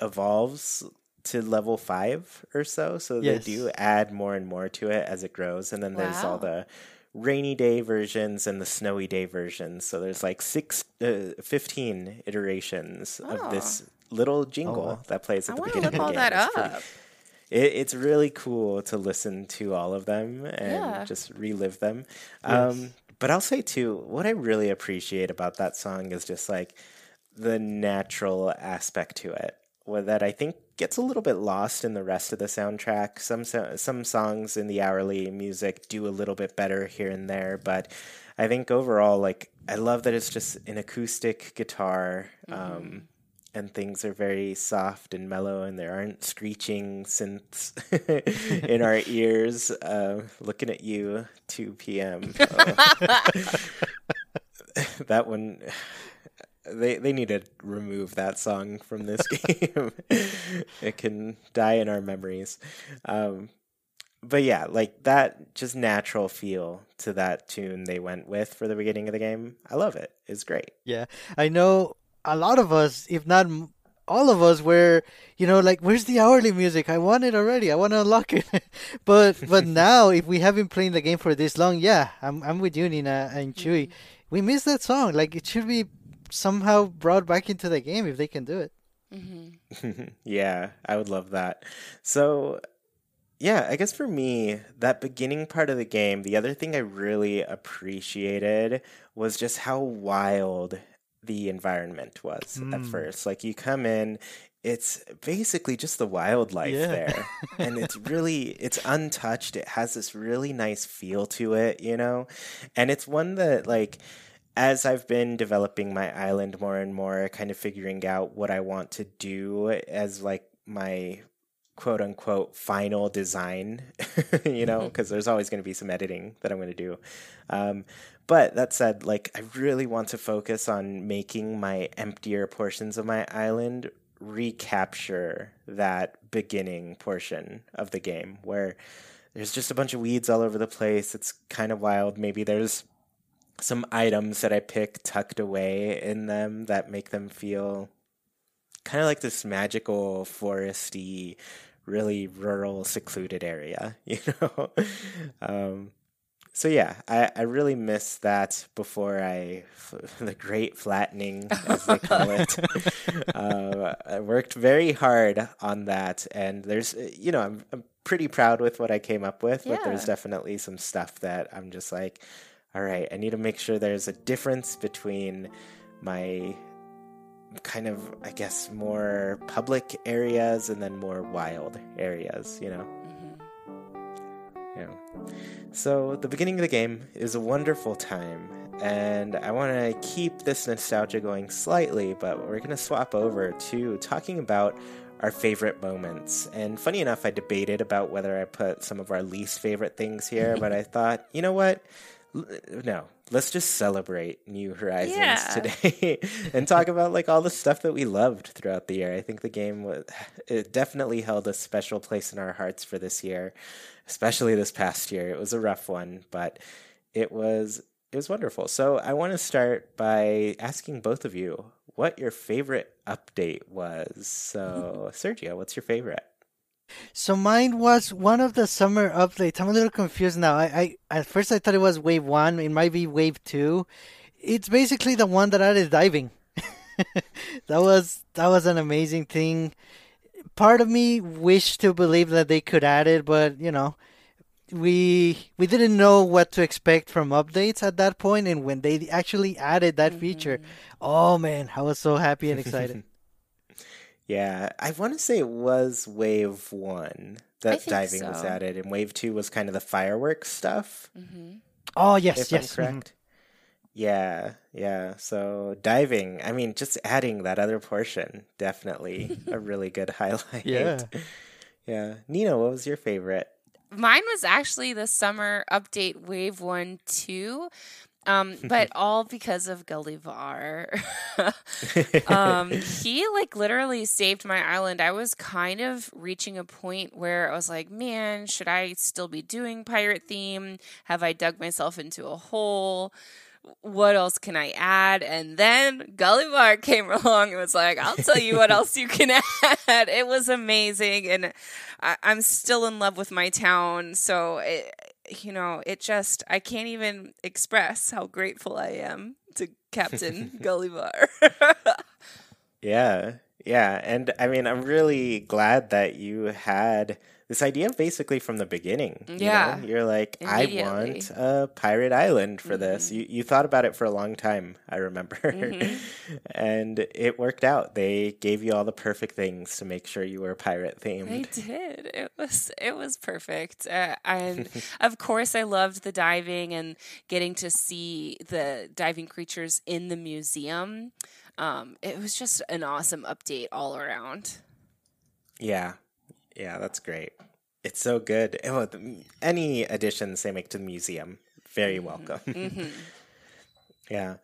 Speaker 1: evolves to level five or so. So yes. they do add more and more to it as it grows. And then wow. there's all the rainy day versions and the snowy day versions. So there's like six, uh, 15 iterations oh. of this little jingle oh, wow. that plays at the beginning of the game.
Speaker 3: that up. Pretty,
Speaker 1: it, it's really cool to listen to all of them and yeah. just relive them. Yes. Um, but I'll say too, what I really appreciate about that song is just like the natural aspect to it that I think gets a little bit lost in the rest of the soundtrack. Some some songs in the hourly music do a little bit better here and there, but I think overall, like I love that it's just an acoustic guitar. Mm-hmm. Um, and things are very soft and mellow, and there aren't screeching synths in our ears. Uh, looking at you, 2 p.m. Uh, that one they they need to remove that song from this game. it can die in our memories. Um, but yeah, like that just natural feel to that tune they went with for the beginning of the game. I love it. It's great.
Speaker 2: Yeah. I know a lot of us, if not all of us were, you know, like, where's the hourly music? I want it already. I want to unlock it. but but now, if we have been playing the game for this long, yeah, I'm I'm with you, Nina and Chewy. We miss that song. Like, it should be somehow brought back into the game if they can do it.
Speaker 1: Mm-hmm. yeah, I would love that. So, yeah, I guess for me, that beginning part of the game, the other thing I really appreciated was just how wild the environment was mm. at first. Like, you come in, it's basically just the wildlife yeah. there and it's really it's untouched it has this really nice feel to it you know and it's one that like as I've been developing my island more and more, kind of figuring out what I want to do as like my quote unquote final design, you know, because mm-hmm. there's always going to be some editing that I'm going to do. Um, but that said, like, I really want to focus on making my emptier portions of my island recapture that beginning portion of the game where there's just a bunch of weeds all over the place. It's kind of wild. Maybe there's some items that I pick tucked away in them that make them feel kind of like this magical foresty really rural secluded area you know? Um, so yeah I, I really miss that before i the great flattening as they call it. Uh, i worked very hard on that and there's you know i'm, I'm pretty proud with what i came up with but there's definitely some stuff that i'm just like all right i need to make sure there's a difference between my kind of i guess more public areas and then more wild areas you know? Mm-hmm. Yeah. So the beginning of the game is a wonderful time and i want to keep this nostalgia going slightly but we're going to swap over to talking about our favorite moments. And funny enough i debated about whether i put some of our least favorite things here but i thought you know what no let's just celebrate new horizons
Speaker 3: Yeah.
Speaker 1: today and talk about like all the stuff that we loved throughout the year. I think the game was it definitely held a special place in our hearts for this year especially this past year. It was a rough one but it was it was wonderful. So i want to start by asking both of you what your favorite update was. So sergio what's your favorite
Speaker 2: So mine was one of the summer updates. I'm a little confused now. I, I at first I thought it was wave one. It might be wave two. It's basically the one that added diving. that was that was an amazing thing. Part of me wished to believe that they could add it, but you know, we we didn't know what to expect from updates at that point and when they actually added that feature, mm-hmm. oh man, I was so happy and excited.
Speaker 1: yeah i want to say it was wave one that
Speaker 3: think
Speaker 1: diving was added and wave two was kind of the fireworks stuff mm-hmm.
Speaker 2: oh yes,
Speaker 1: if
Speaker 2: yes.
Speaker 1: I'm correct. Yeah, yeah. So diving, I mean, just adding that other portion, definitely a really good highlight.
Speaker 2: Yeah.
Speaker 1: Yeah. Nina, what was your favorite?
Speaker 3: Mine was actually the summer update wave one two. Um, but all because of Gullivar. um, he like literally saved my island. I was kind of reaching a point where I was like, man, should I still be doing pirate theme? Have I dug myself into a hole? what else can I add? And then Gullivar came along and was like, I'll tell you what else you can add. It was amazing. And I, I'm still in love with my town. So, it, you know, it just, I can't even express how grateful I am to Captain Gullivar.
Speaker 1: Yeah, yeah. And I mean, I'm really glad that you had this idea basically from the beginning. you
Speaker 3: Yeah.
Speaker 1: know? You're like, I want a pirate island for this. You, you thought about it for a long time, I remember. and it worked out. They gave you all the perfect things to make sure you were pirate themed.
Speaker 3: They did. It was it was perfect. Uh, and of course, I loved the diving and getting to see the diving creatures in the museum. Um, it was just an awesome update all around.
Speaker 1: Yeah, yeah, that's great. It's so good. Oh, the, any additions they make to the museum, very welcome. yeah.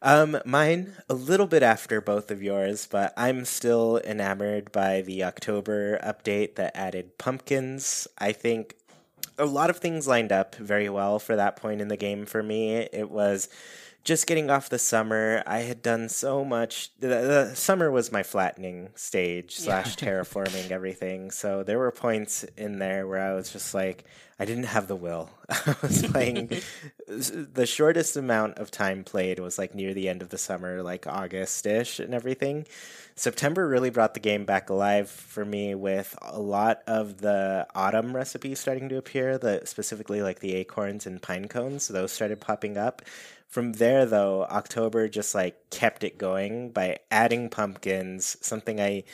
Speaker 1: Um, mine a little bit after both of yours, but I'm still enamored by the October update that added pumpkins. I think a lot of things lined up very well for that point in the game for me. It was just getting off the summer. I had done so much. The, the summer was my flattening stage slash terraforming everything. So there were points in there where I was just like, I didn't have the will. I was playing the shortest amount of time played was like near the end of the summer, like August ish and everything. September really brought the game back alive for me with a lot of the autumn recipes starting to appear, the specifically like the acorns and pine cones. Those started popping up. From there though, October just like kept it going by adding pumpkins, something I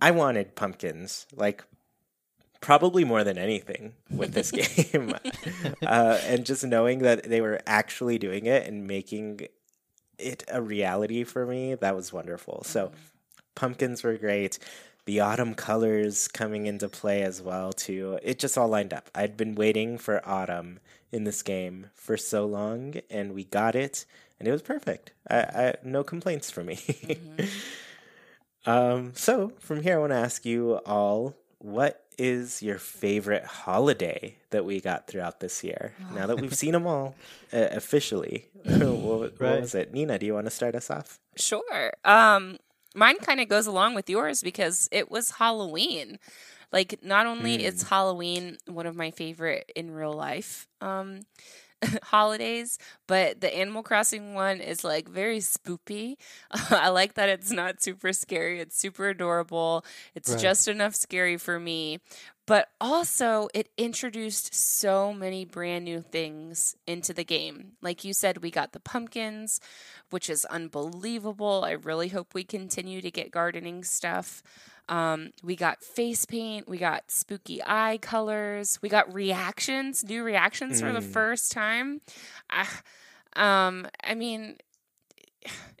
Speaker 1: I wanted pumpkins. Like probably more than anything with this game. uh, and just knowing that they were actually doing it and making it a reality for me, that was wonderful. So, pumpkins were great. The autumn colors coming into play as well too. It just all lined up. I'd been waiting for autumn in this game for so long, and we got it, and it was perfect. I, I no complaints for me. Um, so from here, I want to ask you all what is your favorite holiday that we got throughout this year? Now that we've seen them all uh, officially, what,
Speaker 2: Right.
Speaker 1: was it? Nina, do you want to start us off?
Speaker 3: Sure. Um, mine kind of goes along with yours because it was Halloween. Like, not only it's Halloween, one of my favorite in real life um, holidays, but the Animal Crossing one is like very spoopy. I like that it's not super scary. It's super adorable. It's
Speaker 2: Right.
Speaker 3: just enough scary for me. But also, it introduced so many brand new things into the game. Like you said, we got the pumpkins, which is unbelievable. I really hope we continue to get gardening stuff. Um, we got face paint, we got spooky eye colors, we got reactions, new reactions for the first time. I, um, I mean,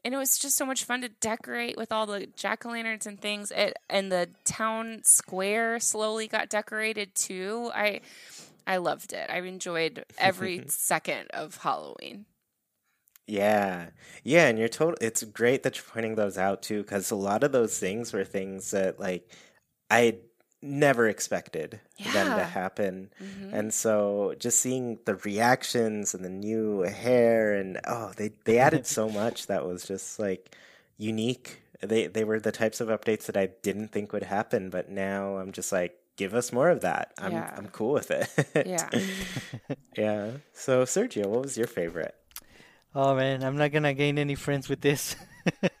Speaker 3: and it was just so much fun to decorate with all the jack o' lanterns and things. It and the town square slowly got decorated too. I I loved it. I enjoyed every second of Halloween.
Speaker 1: Yeah. Yeah, and you're total it's great that you're pointing those out too cuz a lot of those things were things that like I never expected them to
Speaker 3: Yeah.
Speaker 1: happen.
Speaker 3: Mhm.
Speaker 1: And so just seeing the reactions and the new hair and oh, they they added so much that was just like unique. They they were the types of updates that I didn't think would happen, but now I'm just like give us more of that. I'm
Speaker 3: Yeah.
Speaker 1: I'm cool with it.
Speaker 3: Yeah.
Speaker 1: yeah. So Sergio, what was your favorite?
Speaker 2: Oh man, I'm not gonna gain any friends with this.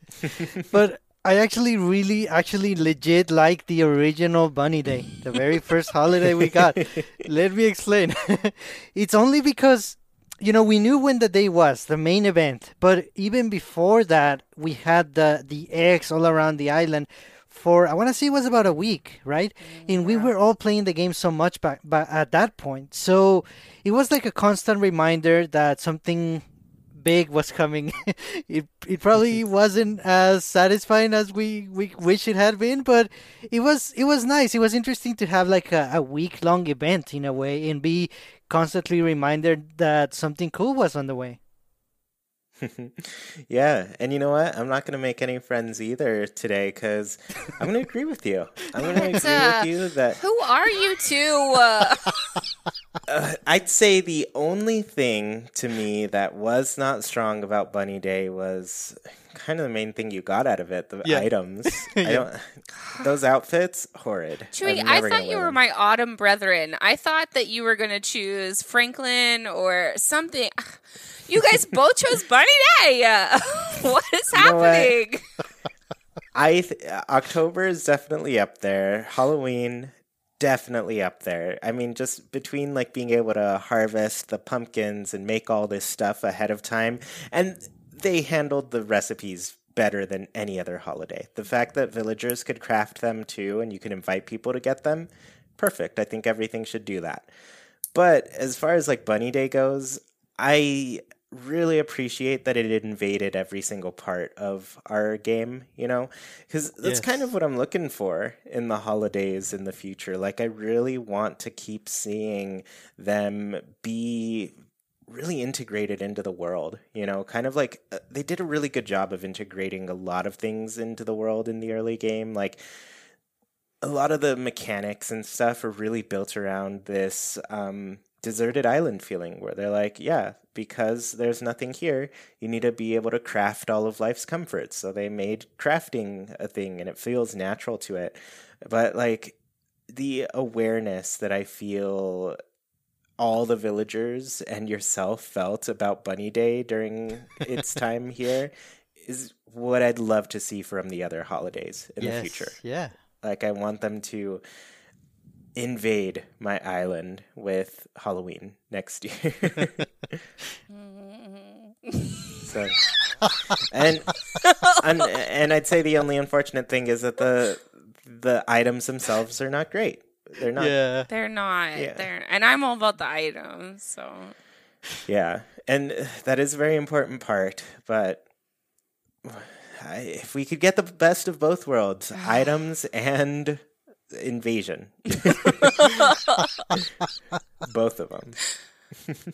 Speaker 2: but I actually really actually legit like the original Bunny Day, the very first holiday we got. Let me explain. it's only because you know we knew when the day was, the main event, but even before that we had the the eggs all around the island for I want to say it was about a week, right? Mm, and we were all playing the game so much back, back at that point. So it was like a constant reminder that something big was coming. it it probably wasn't as satisfying as we, we wish it had been, but it was it was nice. It was interesting to have like a, a week long event in a way and be constantly reminded that something cool was on the way.
Speaker 1: yeah, and you know what? I'm not going to make any friends either today because I'm going to agree with you. I'm going to agree
Speaker 3: uh,
Speaker 1: with you that
Speaker 3: Who are you two? Uh,
Speaker 1: uh, I'd say the only thing to me that was not strong about Bunny Day was kind of the main thing you got out of it the
Speaker 2: Yeah.
Speaker 1: items. I don't, those outfits, horrid.
Speaker 3: Chewy,
Speaker 1: I'm
Speaker 3: I
Speaker 1: never
Speaker 3: thought you were
Speaker 1: them.
Speaker 3: my autumn brethren. I thought that you were going to choose Franklin or something. You guys both chose Bunny Day. Uh, what is
Speaker 1: You know what?
Speaker 3: happening?
Speaker 1: I th- October is definitely up there. Halloween definitely up there. I mean, just between like being able to harvest the pumpkins and make all this stuff ahead of time, and they handled the recipes better than any other holiday. The fact that villagers could craft them too, and you could invite people to get them, perfect. I think everything should do that. But as far as like Bunny Day goes, I really appreciate that it invaded every single part of our game, you know? Because that's kind of what I'm looking for in the holidays in the future. Like, I really want to keep seeing them be really integrated into the world, you know? Kind of like uh, they did a really good job of integrating a lot of things into the world in the early game. Like, a lot of the mechanics and stuff are really built around this um, deserted island feeling where they're like, yeah, because there's nothing here, you need to be able to craft all of life's comforts. So they made crafting a thing and it feels natural to it. But like the awareness that I feel all the villagers and yourself felt about Bunny Day during its time here is what I'd love to see from the other holidays in the future.
Speaker 2: Yeah.
Speaker 1: Like I want them to invade my island with Halloween next year. so and, and and I'd say the only unfortunate thing is that the the items themselves are not great. They're not
Speaker 2: Yeah.
Speaker 3: They're not.
Speaker 1: Yeah.
Speaker 3: They're, and I'm all about the items. So
Speaker 1: Yeah, and that is a very important part. But I, if we could get the best of both worlds, items and invasion, both of them.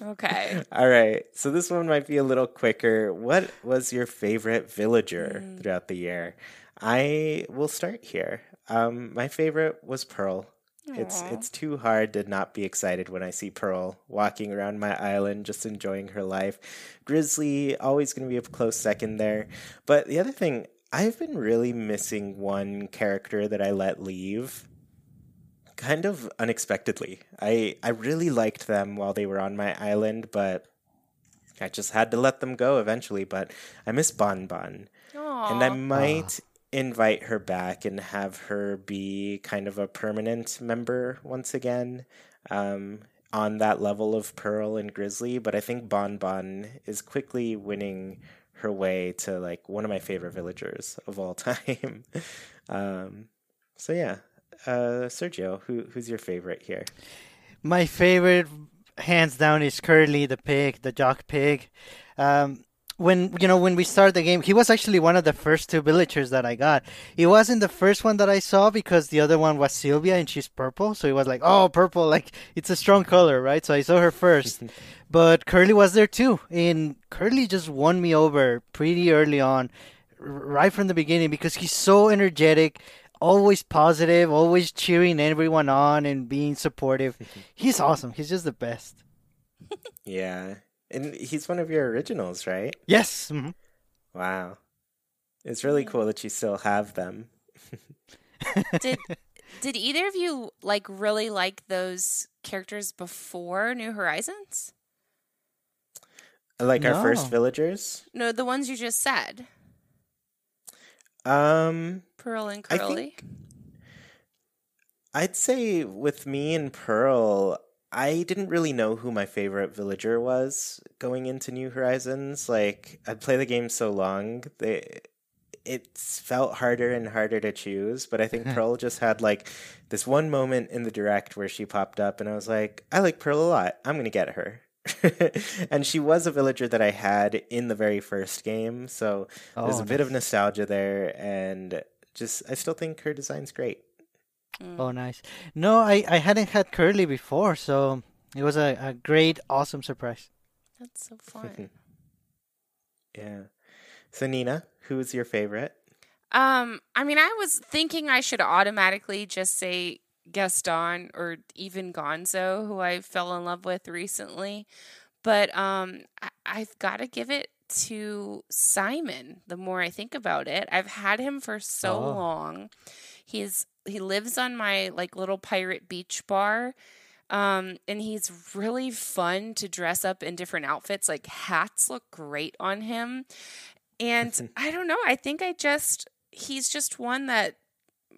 Speaker 3: okay.
Speaker 1: All right, so this one might be a little quicker. What was your favorite villager throughout the year? I will start here. Um, my favorite was Pearl. It's it's too hard to not be excited when I see Pearl walking around my island, just enjoying her life. Grizzly always going to be a close second there. But the other thing, I've been really missing one character that I let leave, kind of unexpectedly. I I really liked them while they were on my island, but I just had to let them go eventually. But I miss Bon Bon and I
Speaker 3: Aw.
Speaker 1: might invite her back and have her be kind of a permanent member once again um, on that level of Pearl and Grizzly. But I think Bon Bon is quickly winning her way to like one of my favorite villagers of all time. um, so yeah, uh, Sergio, who who's your favorite here?
Speaker 2: My favorite, hands down, is Curly the pig, the jock pig. Um, when you know when we started the game, he was actually one of the first two villagers that I got. He wasn't the first one that I saw because the other one was Sylvia and she's purple, so it was like, oh, purple, like it's a strong color, right? So I saw her first. but Curly was there too, and Curly just won me over pretty early on, right from the beginning because he's so energetic always positive, always cheering everyone on and being supportive. He's awesome. He's just the best.
Speaker 1: Yeah, and he's one of your originals, right?
Speaker 2: Yes. mhm.
Speaker 1: Wow, it's really cool that you still have them.
Speaker 3: did did either of you like really like those characters before New Horizons?
Speaker 1: Like our first villagers.
Speaker 3: No, the ones you just said,
Speaker 1: Um,
Speaker 3: Pearl and
Speaker 1: I
Speaker 3: Curly.
Speaker 1: think I'd say with me and Pearl, I didn't really know who my favorite villager was going into New Horizons. Like I'd play the game so long, they it felt harder and harder to choose. But I think Pearl just had like this one moment in the direct where she popped up, and I was like, I like Pearl a lot. I'm gonna get her. and she was a villager that I had in the very first game, so there's
Speaker 2: Oh,
Speaker 1: a bit of nostalgia there, and just I still think her design's great.
Speaker 2: Oh, nice. No, I, I hadn't had Curly before, so it was a, a great, awesome surprise.
Speaker 3: That's so fun.
Speaker 1: Yeah. So Nina, who's your favorite?
Speaker 3: Um, I mean, I was thinking I should automatically just say Gaston or even Gonzo, who I fell in love with recently. But um, I- I've got to give it to Simon. The more I think about it, I've had him for so
Speaker 2: Oh.
Speaker 3: long. He's he lives on my like little pirate beach bar. Um, and he's really fun to dress up in different outfits. Like hats look great on him. And I don't know. I think I just he's just one that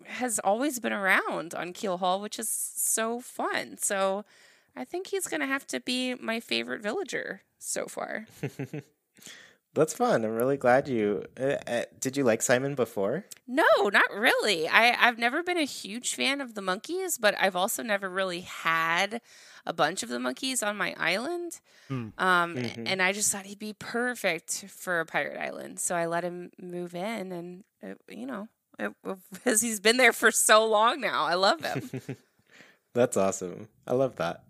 Speaker 3: has always been around on Keel Hall, which is so fun. So I think he's gonna have to be my favorite villager so far.
Speaker 1: That's fun. I'm really glad you. Uh, uh, did you like Simon before?
Speaker 3: No, not really. I, I've never been a huge fan of the monkeys, but I've also never really had a bunch of the monkeys on my island.
Speaker 2: Hmm.
Speaker 3: Um,
Speaker 1: Mhm.
Speaker 3: And I just thought he'd be perfect for a pirate island. So I let him move in, and, it, you know, because he's been there for so long now. I love him.
Speaker 1: That's awesome. I love that.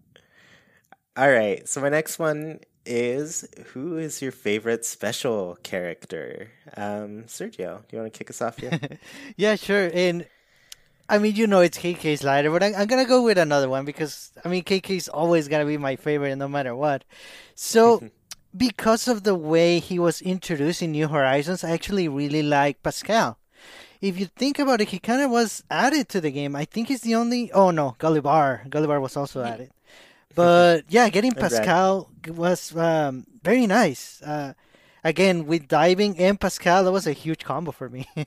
Speaker 1: All right. So my next one is who is your favorite special character? Um, Sergio, do you want to kick us off here?
Speaker 2: Yeah, sure. And I mean, you know, it's KK Slider, but I, I'm gonna go with another one because I mean, KK's always gonna be my favorite no matter what. So, because of the way he was introduced in New Horizons, I actually really like Pascal. If you think about it, he kind of was added to the game. I think he's the only. Oh no, Gullivar. Gullivar was also added. But yeah, getting Pascal was um, very nice. Uh, again, with diving and Pascal, that was a huge combo for me.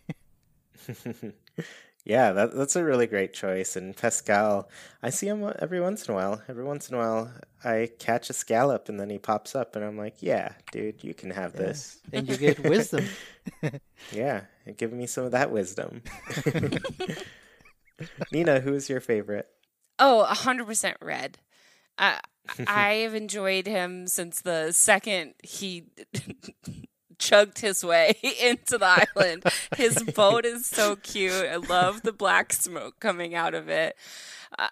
Speaker 1: yeah, that, that's a really great choice. And Pascal, I see him every once in a while. Every once in a while, I catch a scallop and then he pops up, and I'm like, yeah, dude, you can have this.
Speaker 2: and you get wisdom.
Speaker 1: Yeah, give me some of that wisdom. Nina, who's your favorite?
Speaker 3: Oh, a hundred percent Redd. I I have enjoyed him since the second he chugged his way into the island. His boat is so cute. I love the black smoke coming out of it. Uh,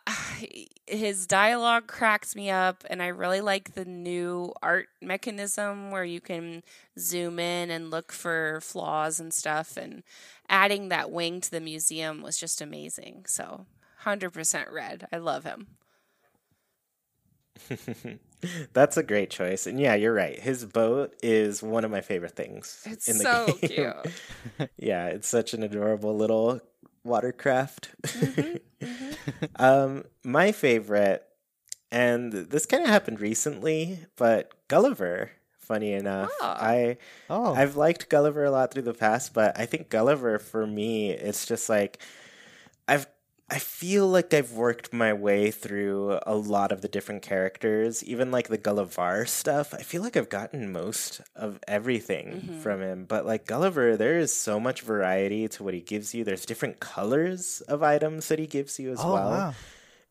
Speaker 3: his dialogue cracks me up, and I really like the new art mechanism where you can zoom in and look for flaws and stuff. And adding that wing to the museum was just amazing. So, 100% Redd. I love him.
Speaker 1: That's a great choice. And yeah, you're right. His boat is one of my favorite things
Speaker 3: It's
Speaker 1: in the
Speaker 3: so
Speaker 1: game.
Speaker 3: cute.
Speaker 1: yeah, it's such an adorable little watercraft.
Speaker 3: Mm-hmm,
Speaker 1: um, my favorite, and this kind of happened recently, but Gulliver. Funny enough,
Speaker 3: Oh.
Speaker 1: I
Speaker 2: Oh,
Speaker 1: I've liked Gulliver a lot through the past, but I think Gulliver for me, it's just like I've I feel like I've worked my way through a lot of the different characters, even like the Gulliver stuff. I feel like I've gotten most of everything mm-hmm. from him, but like Gulliver, there is so much variety to what he gives you. There's different colors of items that he gives you as
Speaker 2: oh
Speaker 1: well.
Speaker 2: wow.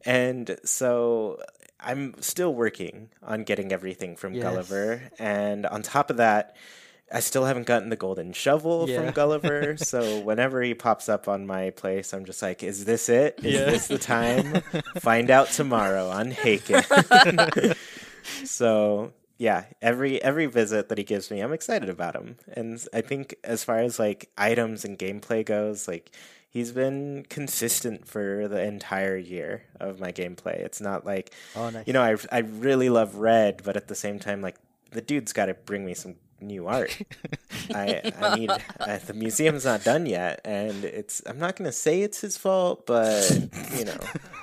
Speaker 1: And so I'm still working on getting everything from
Speaker 2: Yes.
Speaker 1: Gulliver. And on top of that, I still haven't gotten the golden shovel
Speaker 2: Yeah.
Speaker 1: from Gulliver. so whenever he pops up on my place, I'm just like, is this it? Is
Speaker 2: Yeah.
Speaker 1: this the time? Find out tomorrow on Haken. so yeah, every every visit that he gives me, I'm excited about him. And I think as far as like items and gameplay goes, like he's been consistent for the entire year of my gameplay. It's not like
Speaker 2: Oh, nice.
Speaker 1: you know, I I really love Redd, but at the same time, like the dude's got to bring me some new art. I I need uh, the museum's not done yet, and it's I'm not gonna say it's his fault, but you know,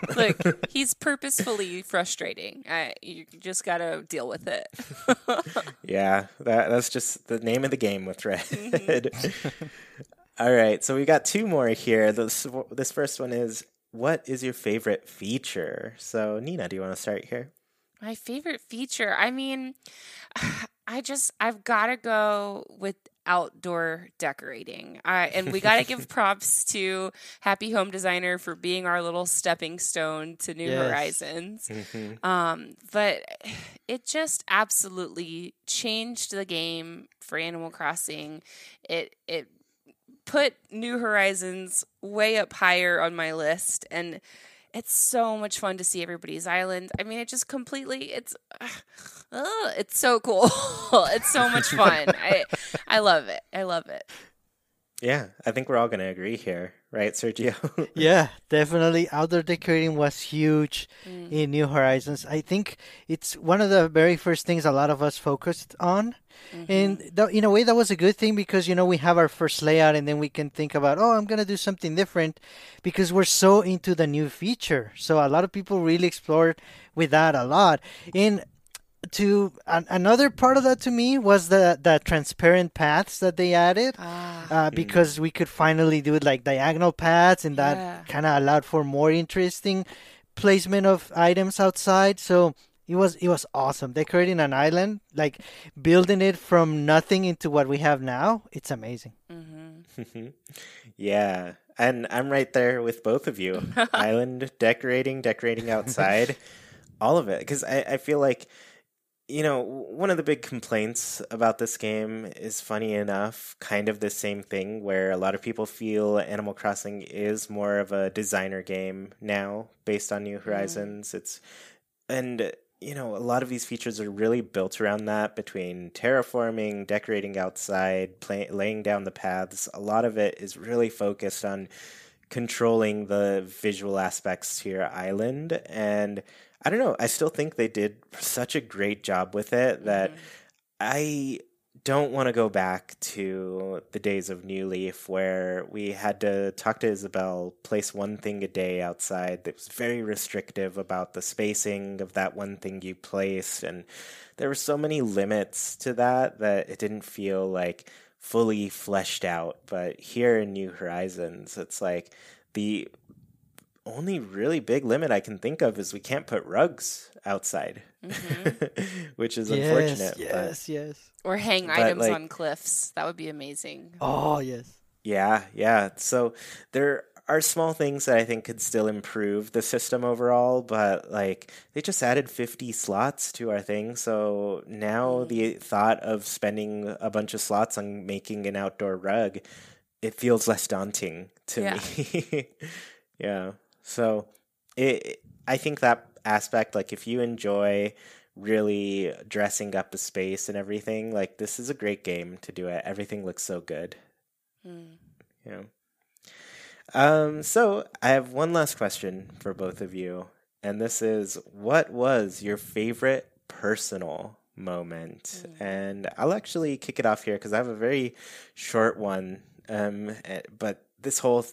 Speaker 3: Look, he's purposefully frustrating. I, you just got to deal with it.
Speaker 1: yeah, that that's just the name of the game with Redd. All right, so we got two more here. This this first one is what is your favorite feature? So Nina, do you want to start here?
Speaker 3: My favorite feature. I mean, I just I've got to go with outdoor decorating. I and we got to give props to Happy Home Designer for being our little stepping stone to New
Speaker 2: Yes.
Speaker 3: Horizons.
Speaker 1: Mm-hmm.
Speaker 3: Um, but it just absolutely changed the game for Animal Crossing. It it put New Horizons way up higher on my list and it's so much fun to see everybody's island. I mean, it just completely it's uh, it's so cool. it's so much fun. I I love it. I love it.
Speaker 1: Yeah, I think we're all gonna agree here, right, Sergio?
Speaker 2: Yeah, definitely. Outdoor decorating was huge in New Horizons. I think it's one of the very first things a lot of us focused on. And th- in a way, that was a good thing because, you know, we have our first layout and then we can think about, oh, I'm going to do something different because we're so into the new feature. So a lot of people really explored with that a lot. And to an, another part of that to me was the the transparent paths that they added
Speaker 3: Ah.
Speaker 2: uh, because we could finally do it like diagonal paths and that
Speaker 3: Yeah.
Speaker 2: kind of allowed for more interesting placement of items outside so it was it was awesome decorating an island like building it from nothing into what we have now it's amazing mm-hmm.
Speaker 1: yeah, and I'm right there with both of you. Island decorating, decorating outside, all of it. Because I, I feel like, you know, one of the big complaints about this game is funny enough, kind of the same thing where a lot of people feel Animal Crossing is more of a designer game now based on New mm-hmm. Horizons. It's, and, you know, a lot of these features are really built around that between terraforming, decorating outside, play, laying down the paths. A lot of it is really focused on controlling the visual aspects to your island. And I don't know, I still think they did such a great job with it that mm-hmm. I don't want to go back to the days of New Leaf where we had to talk to Isabelle, place one thing a day outside that was very restrictive about the spacing of that one thing you placed. And there were so many limits to that that it didn't feel like fully fleshed out. But here in New Horizons, it's like the only really big limit I can think of is we can't put rugs outside, mm-hmm. which is unfortunate.
Speaker 2: yes
Speaker 1: but-
Speaker 2: yes yes
Speaker 3: Or hang
Speaker 1: But,
Speaker 3: items
Speaker 1: like-
Speaker 3: on cliffs. That would be amazing.
Speaker 2: oh yes
Speaker 1: Yeah, yeah. So there are small things that I think could still improve the system overall, but like they just added 50 slots to our thing. So now mm-hmm. the thought of spending a bunch of slots on making an outdoor rug, it feels less daunting to
Speaker 3: Yeah.
Speaker 1: me. yeah. So it I think that aspect like if you enjoy really dressing up the space and everything, like this is a great game to do it. Everything looks so good.
Speaker 3: Mm.
Speaker 1: Yeah. Um, so I have one last question for both of you, and this is what was your favorite personal moment? And I'll actually kick it off here because I have a very short one. Um, eh, but this whole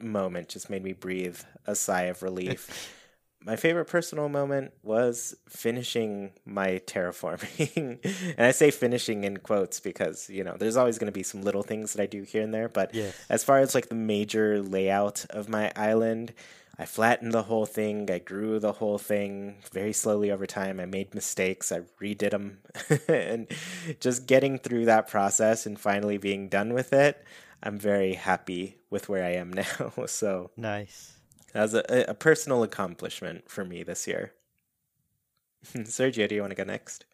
Speaker 1: moment just made me breathe a sigh of relief. my favorite personal moment was finishing my terraforming. and I say finishing in quotes because, you know, there's always going to be some little things that I do here and there. But
Speaker 2: Yes.
Speaker 1: as far as like the major layout of my island, I flattened the whole thing. I grew the whole thing very slowly over time. I made mistakes. I redid them. and just getting through that process and finally being done with it, I'm very happy with where I am now. so
Speaker 2: Nice.
Speaker 1: that was a, a personal accomplishment for me this year. Sergio, do you want to go next?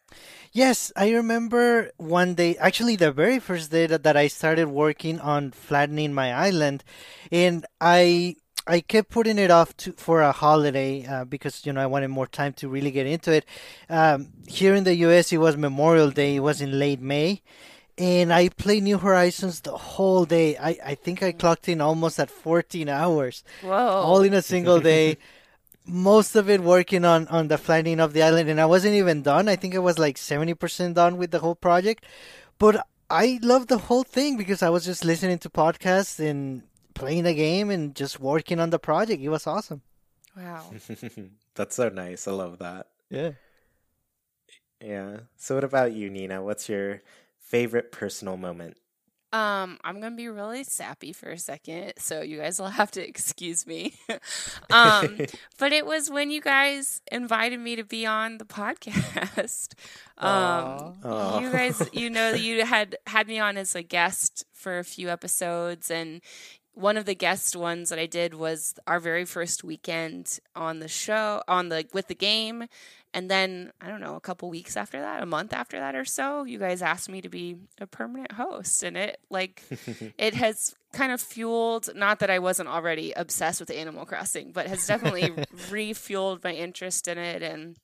Speaker 2: Yes, I remember one day, actually the very first day that, that I started working on flattening my island, and I I kept putting it off to, for a holiday uh, because you know I wanted more time to really get into it. Um, here in the U.S., it was Memorial Day. It was in late May, and I played New Horizons the whole day. I, I think I mm. clocked in almost at 14 hours
Speaker 3: Whoa.
Speaker 2: all in a single day. Most of it working on on the flattening of the island, and I wasn't even done. I think I was like seventy percent done with the whole project, but I loved the whole thing because I was just listening to podcasts and playing the game and just working on the project. It was awesome.
Speaker 3: wow.
Speaker 1: That's so nice. I love that.
Speaker 2: Yeah.
Speaker 1: Yeah. So, what about you, Nina? What's your favorite personal moment?
Speaker 3: Um, I'm gonna be really sappy for a second, so you guys will have to excuse me. um, but it was when you guys invited me to be on the podcast. Um,
Speaker 1: Aw.
Speaker 3: you guys, you know, you had had me on as a guest for a few episodes, and one of the guest ones that I did was our very first weekend on the show, on the with the game. And then I don't know, a couple weeks after that, a month after that or so, you guys asked me to be a permanent host, and it like it has kind of fueled. Not that I wasn't already obsessed with Animal Crossing, but has definitely refueled my interest in it. And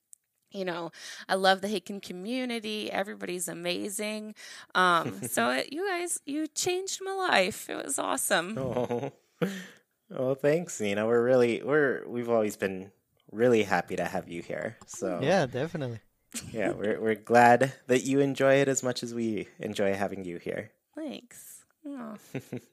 Speaker 3: you know i love the haken community. Everybody's amazing. Um so it, you guys you changed my life. It was awesome.
Speaker 1: Oh, oh, thanks, Nina. We're really we're we've always been really happy to have you here. So
Speaker 2: Yeah, definitely.
Speaker 1: yeah, we're we're glad that you enjoy it as much as we enjoy having you here.
Speaker 3: thanks Aw.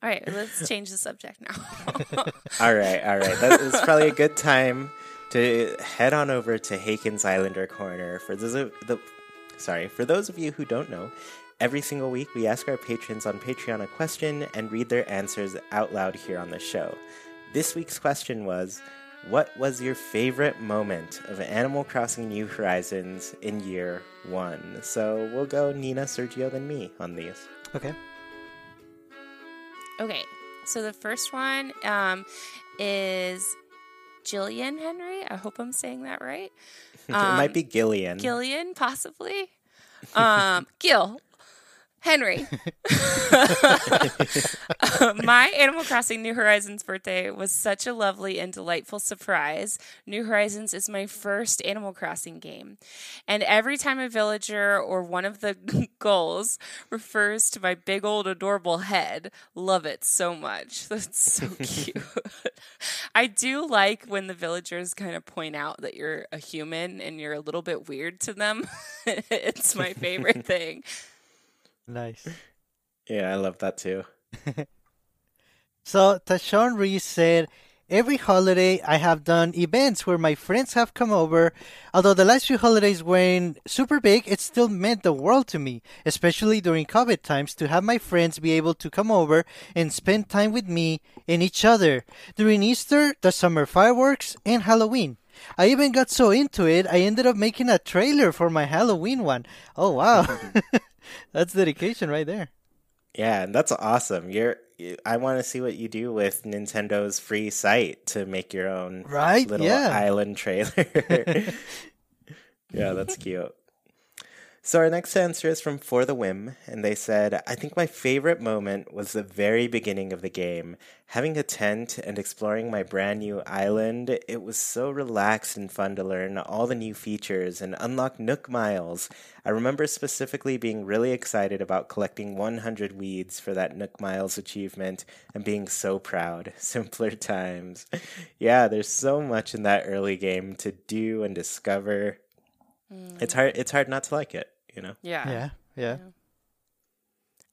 Speaker 3: all right let's change the subject now
Speaker 1: All right, all right. That is probably a good time to head on over to Haken's Islander Corner. For those of the sorry, for those of you who don't know, every single week we ask our patrons on Patreon a question and read their answers out loud here on the show. This week's question was what was your favorite moment of Animal Crossing New Horizons in year one? So we'll go Nina, Sergio, then me on these.
Speaker 2: Okay.
Speaker 3: okay so the first one um is jillian henry i hope i'm saying that right
Speaker 1: it might
Speaker 3: Um,
Speaker 1: be Gillian.
Speaker 3: Gillian, possibly. Um, Gil, Henry. Uh, my Animal Crossing New Horizons birthday was such a lovely and delightful surprise. New Horizons is my first Animal Crossing game. And every time a villager or one of the goals refers to my big old adorable head, love it so much. That's so cute. I do like when the villagers kind of point out that you're a human and you're a little bit weird to them. it's my favorite thing.
Speaker 2: Nice.
Speaker 1: yeah, I love that too.
Speaker 2: So Tashawn Reese said, Every holiday I have done events where my friends have come over. Although the last few holidays weren't super big, it still meant the world to me, especially during COVID times, to have my friends be able to come over and spend time with me and each other. During Easter, the summer fireworks, and Halloween. I even got so into it, I ended up making a trailer for my Halloween one. Oh wow. That's dedication right there.
Speaker 1: Yeah, and that's awesome. You're I want to see what you do with Nintendo's free site to make your own
Speaker 2: Right?
Speaker 1: little
Speaker 2: Yeah.
Speaker 1: island trailer. yeah, that's cute. So our next answer is from For the Whim, and they said, I think my favorite moment was the very beginning of the game. Having a tent and exploring my brand new island, it was so relaxed and fun to learn all the new features and unlock Nook Miles. I remember specifically being really excited about collecting 100 weeds for that Nook Miles achievement and being so proud. Simpler times. yeah, there's so much in that early game to do and discover. It's hard it's hard not to like it, you know.
Speaker 3: Yeah.
Speaker 2: Yeah, yeah.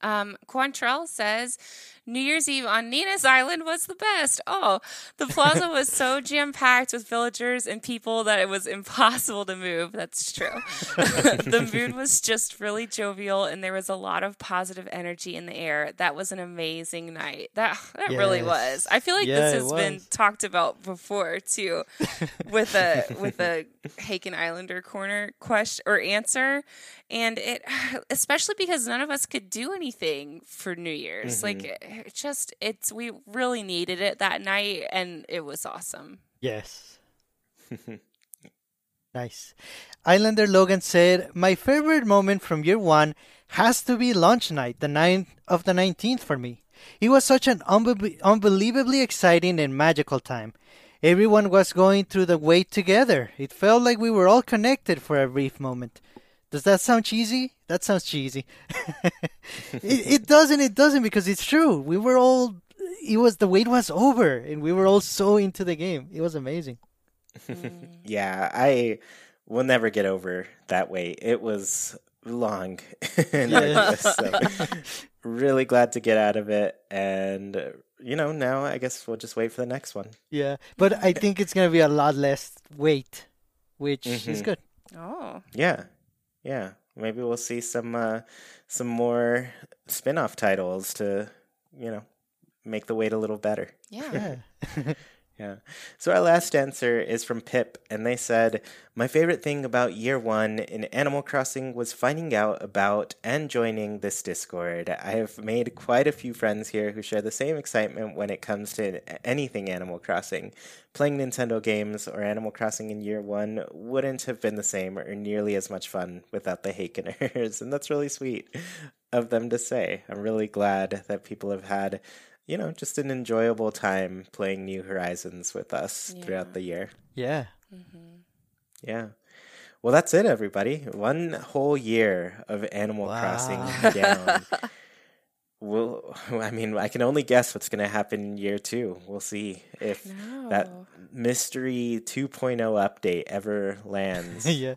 Speaker 3: Um, Quantrell says New Year's Eve on Nina's Island was the best. Oh, the plaza was so jam packed with villagers and people that it was impossible to move. That's true. the mood was just really jovial and there was a lot of positive energy in the air. That was an amazing night. That that really was. I feel like
Speaker 2: Yeah,
Speaker 3: this has been talked about before too, with a with a Haken Islander corner question or answer, and it especially because none of us could do anything for New Year's. Mm-hmm. Like it, it just it's we really needed it that night, and it was awesome.
Speaker 2: Yes. nice. Islander Logan said, My favorite moment from year one has to be launch night, the 9th of the 19th for me. It was such an unbe- unbelievably exciting and magical time. Everyone was going through the wait together. It felt like we were all connected for a brief moment. Does that sound cheesy? That sounds cheesy. it, it doesn't. It doesn't because it's true. We were all. It was the wait was over, and we were all so into the game. It was amazing.
Speaker 1: Yeah, I will never get over that wait. It was long and arduous, so really glad to get out of it. And uh, you know, now I guess we'll just wait for the next one.
Speaker 2: Yeah, but I think it's gonna be a lot less wait, which is
Speaker 1: Mhm.
Speaker 2: good.
Speaker 3: Oh,
Speaker 1: Yeah, yeah. Maybe we'll see some uh, some more spin-off titles to you know make the wait a little better.
Speaker 3: yeah.
Speaker 2: Yeah.
Speaker 1: Yeah. So our last answer is from Pip, and they said, My favorite thing about year one in Animal Crossing was finding out about and joining this Discord. I have made quite a few friends here who share the same excitement when it comes to anything Animal Crossing. Playing Nintendo games or Animal Crossing in year one wouldn't have been the same or nearly as much fun without the Hakeners, and that's really sweet of them to say. I'm really glad that people have had you know, just an enjoyable time playing New Horizons with us throughout the year.
Speaker 2: yeah. Mm-hmm.
Speaker 1: Yeah. Well, that's it, everybody. One whole year of Animal
Speaker 2: Wow.
Speaker 1: Crossing down. We'll, I mean, I can only guess what's going to happen in year two. We'll see if that mystery 2.0 update ever lands.
Speaker 2: yeah.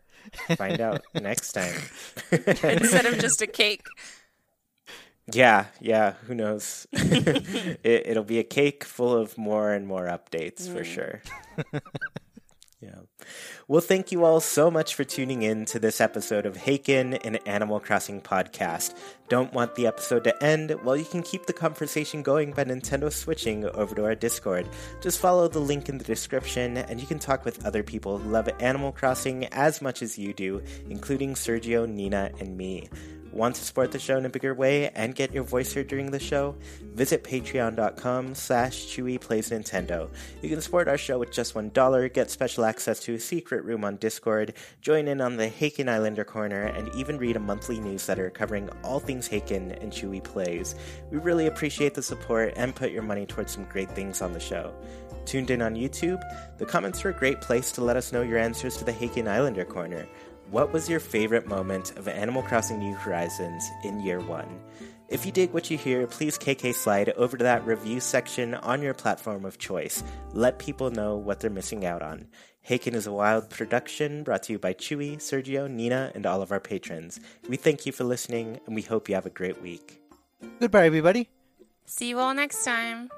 Speaker 1: Find out next time.
Speaker 3: Instead of just a cake.
Speaker 1: Yeah, yeah, who knows? it, it'll be a cake full of more and more updates for mm. sure. yeah. Well, thank you all so much for tuning in to this episode of Haken, an Animal Crossing podcast. Don't want the episode to end? Well, you can keep the conversation going by Nintendo switching over to our Discord. Just follow the link in the description, and you can talk with other people who love Animal Crossing as much as you do, including Sergio, Nina, and me. Want to support the show in a bigger way and get your voice heard during the show? Visit patreon.com slash Chewy Plays Nintendo. You can support our show with just $1, get special access to a secret room on Discord, join in on the Haken Islander Corner, and even read a monthly newsletter covering all things Haken and Chewy Plays. We really appreciate the support and put your money towards some great things on the show. Tuned in on YouTube? The comments are a great place to let us know your answers to the Haken Islander Corner. What was your favorite moment of Animal Crossing New Horizons in year one? If you dig what you hear, please KK slide over to that review section on your platform of choice. Let people know what they're missing out on. Haken is a wild production brought to you by Chewy, Sergio, Nina, and all of our patrons. We thank you for listening, and we hope you have a great week.
Speaker 2: Goodbye, everybody.
Speaker 3: See you all next time.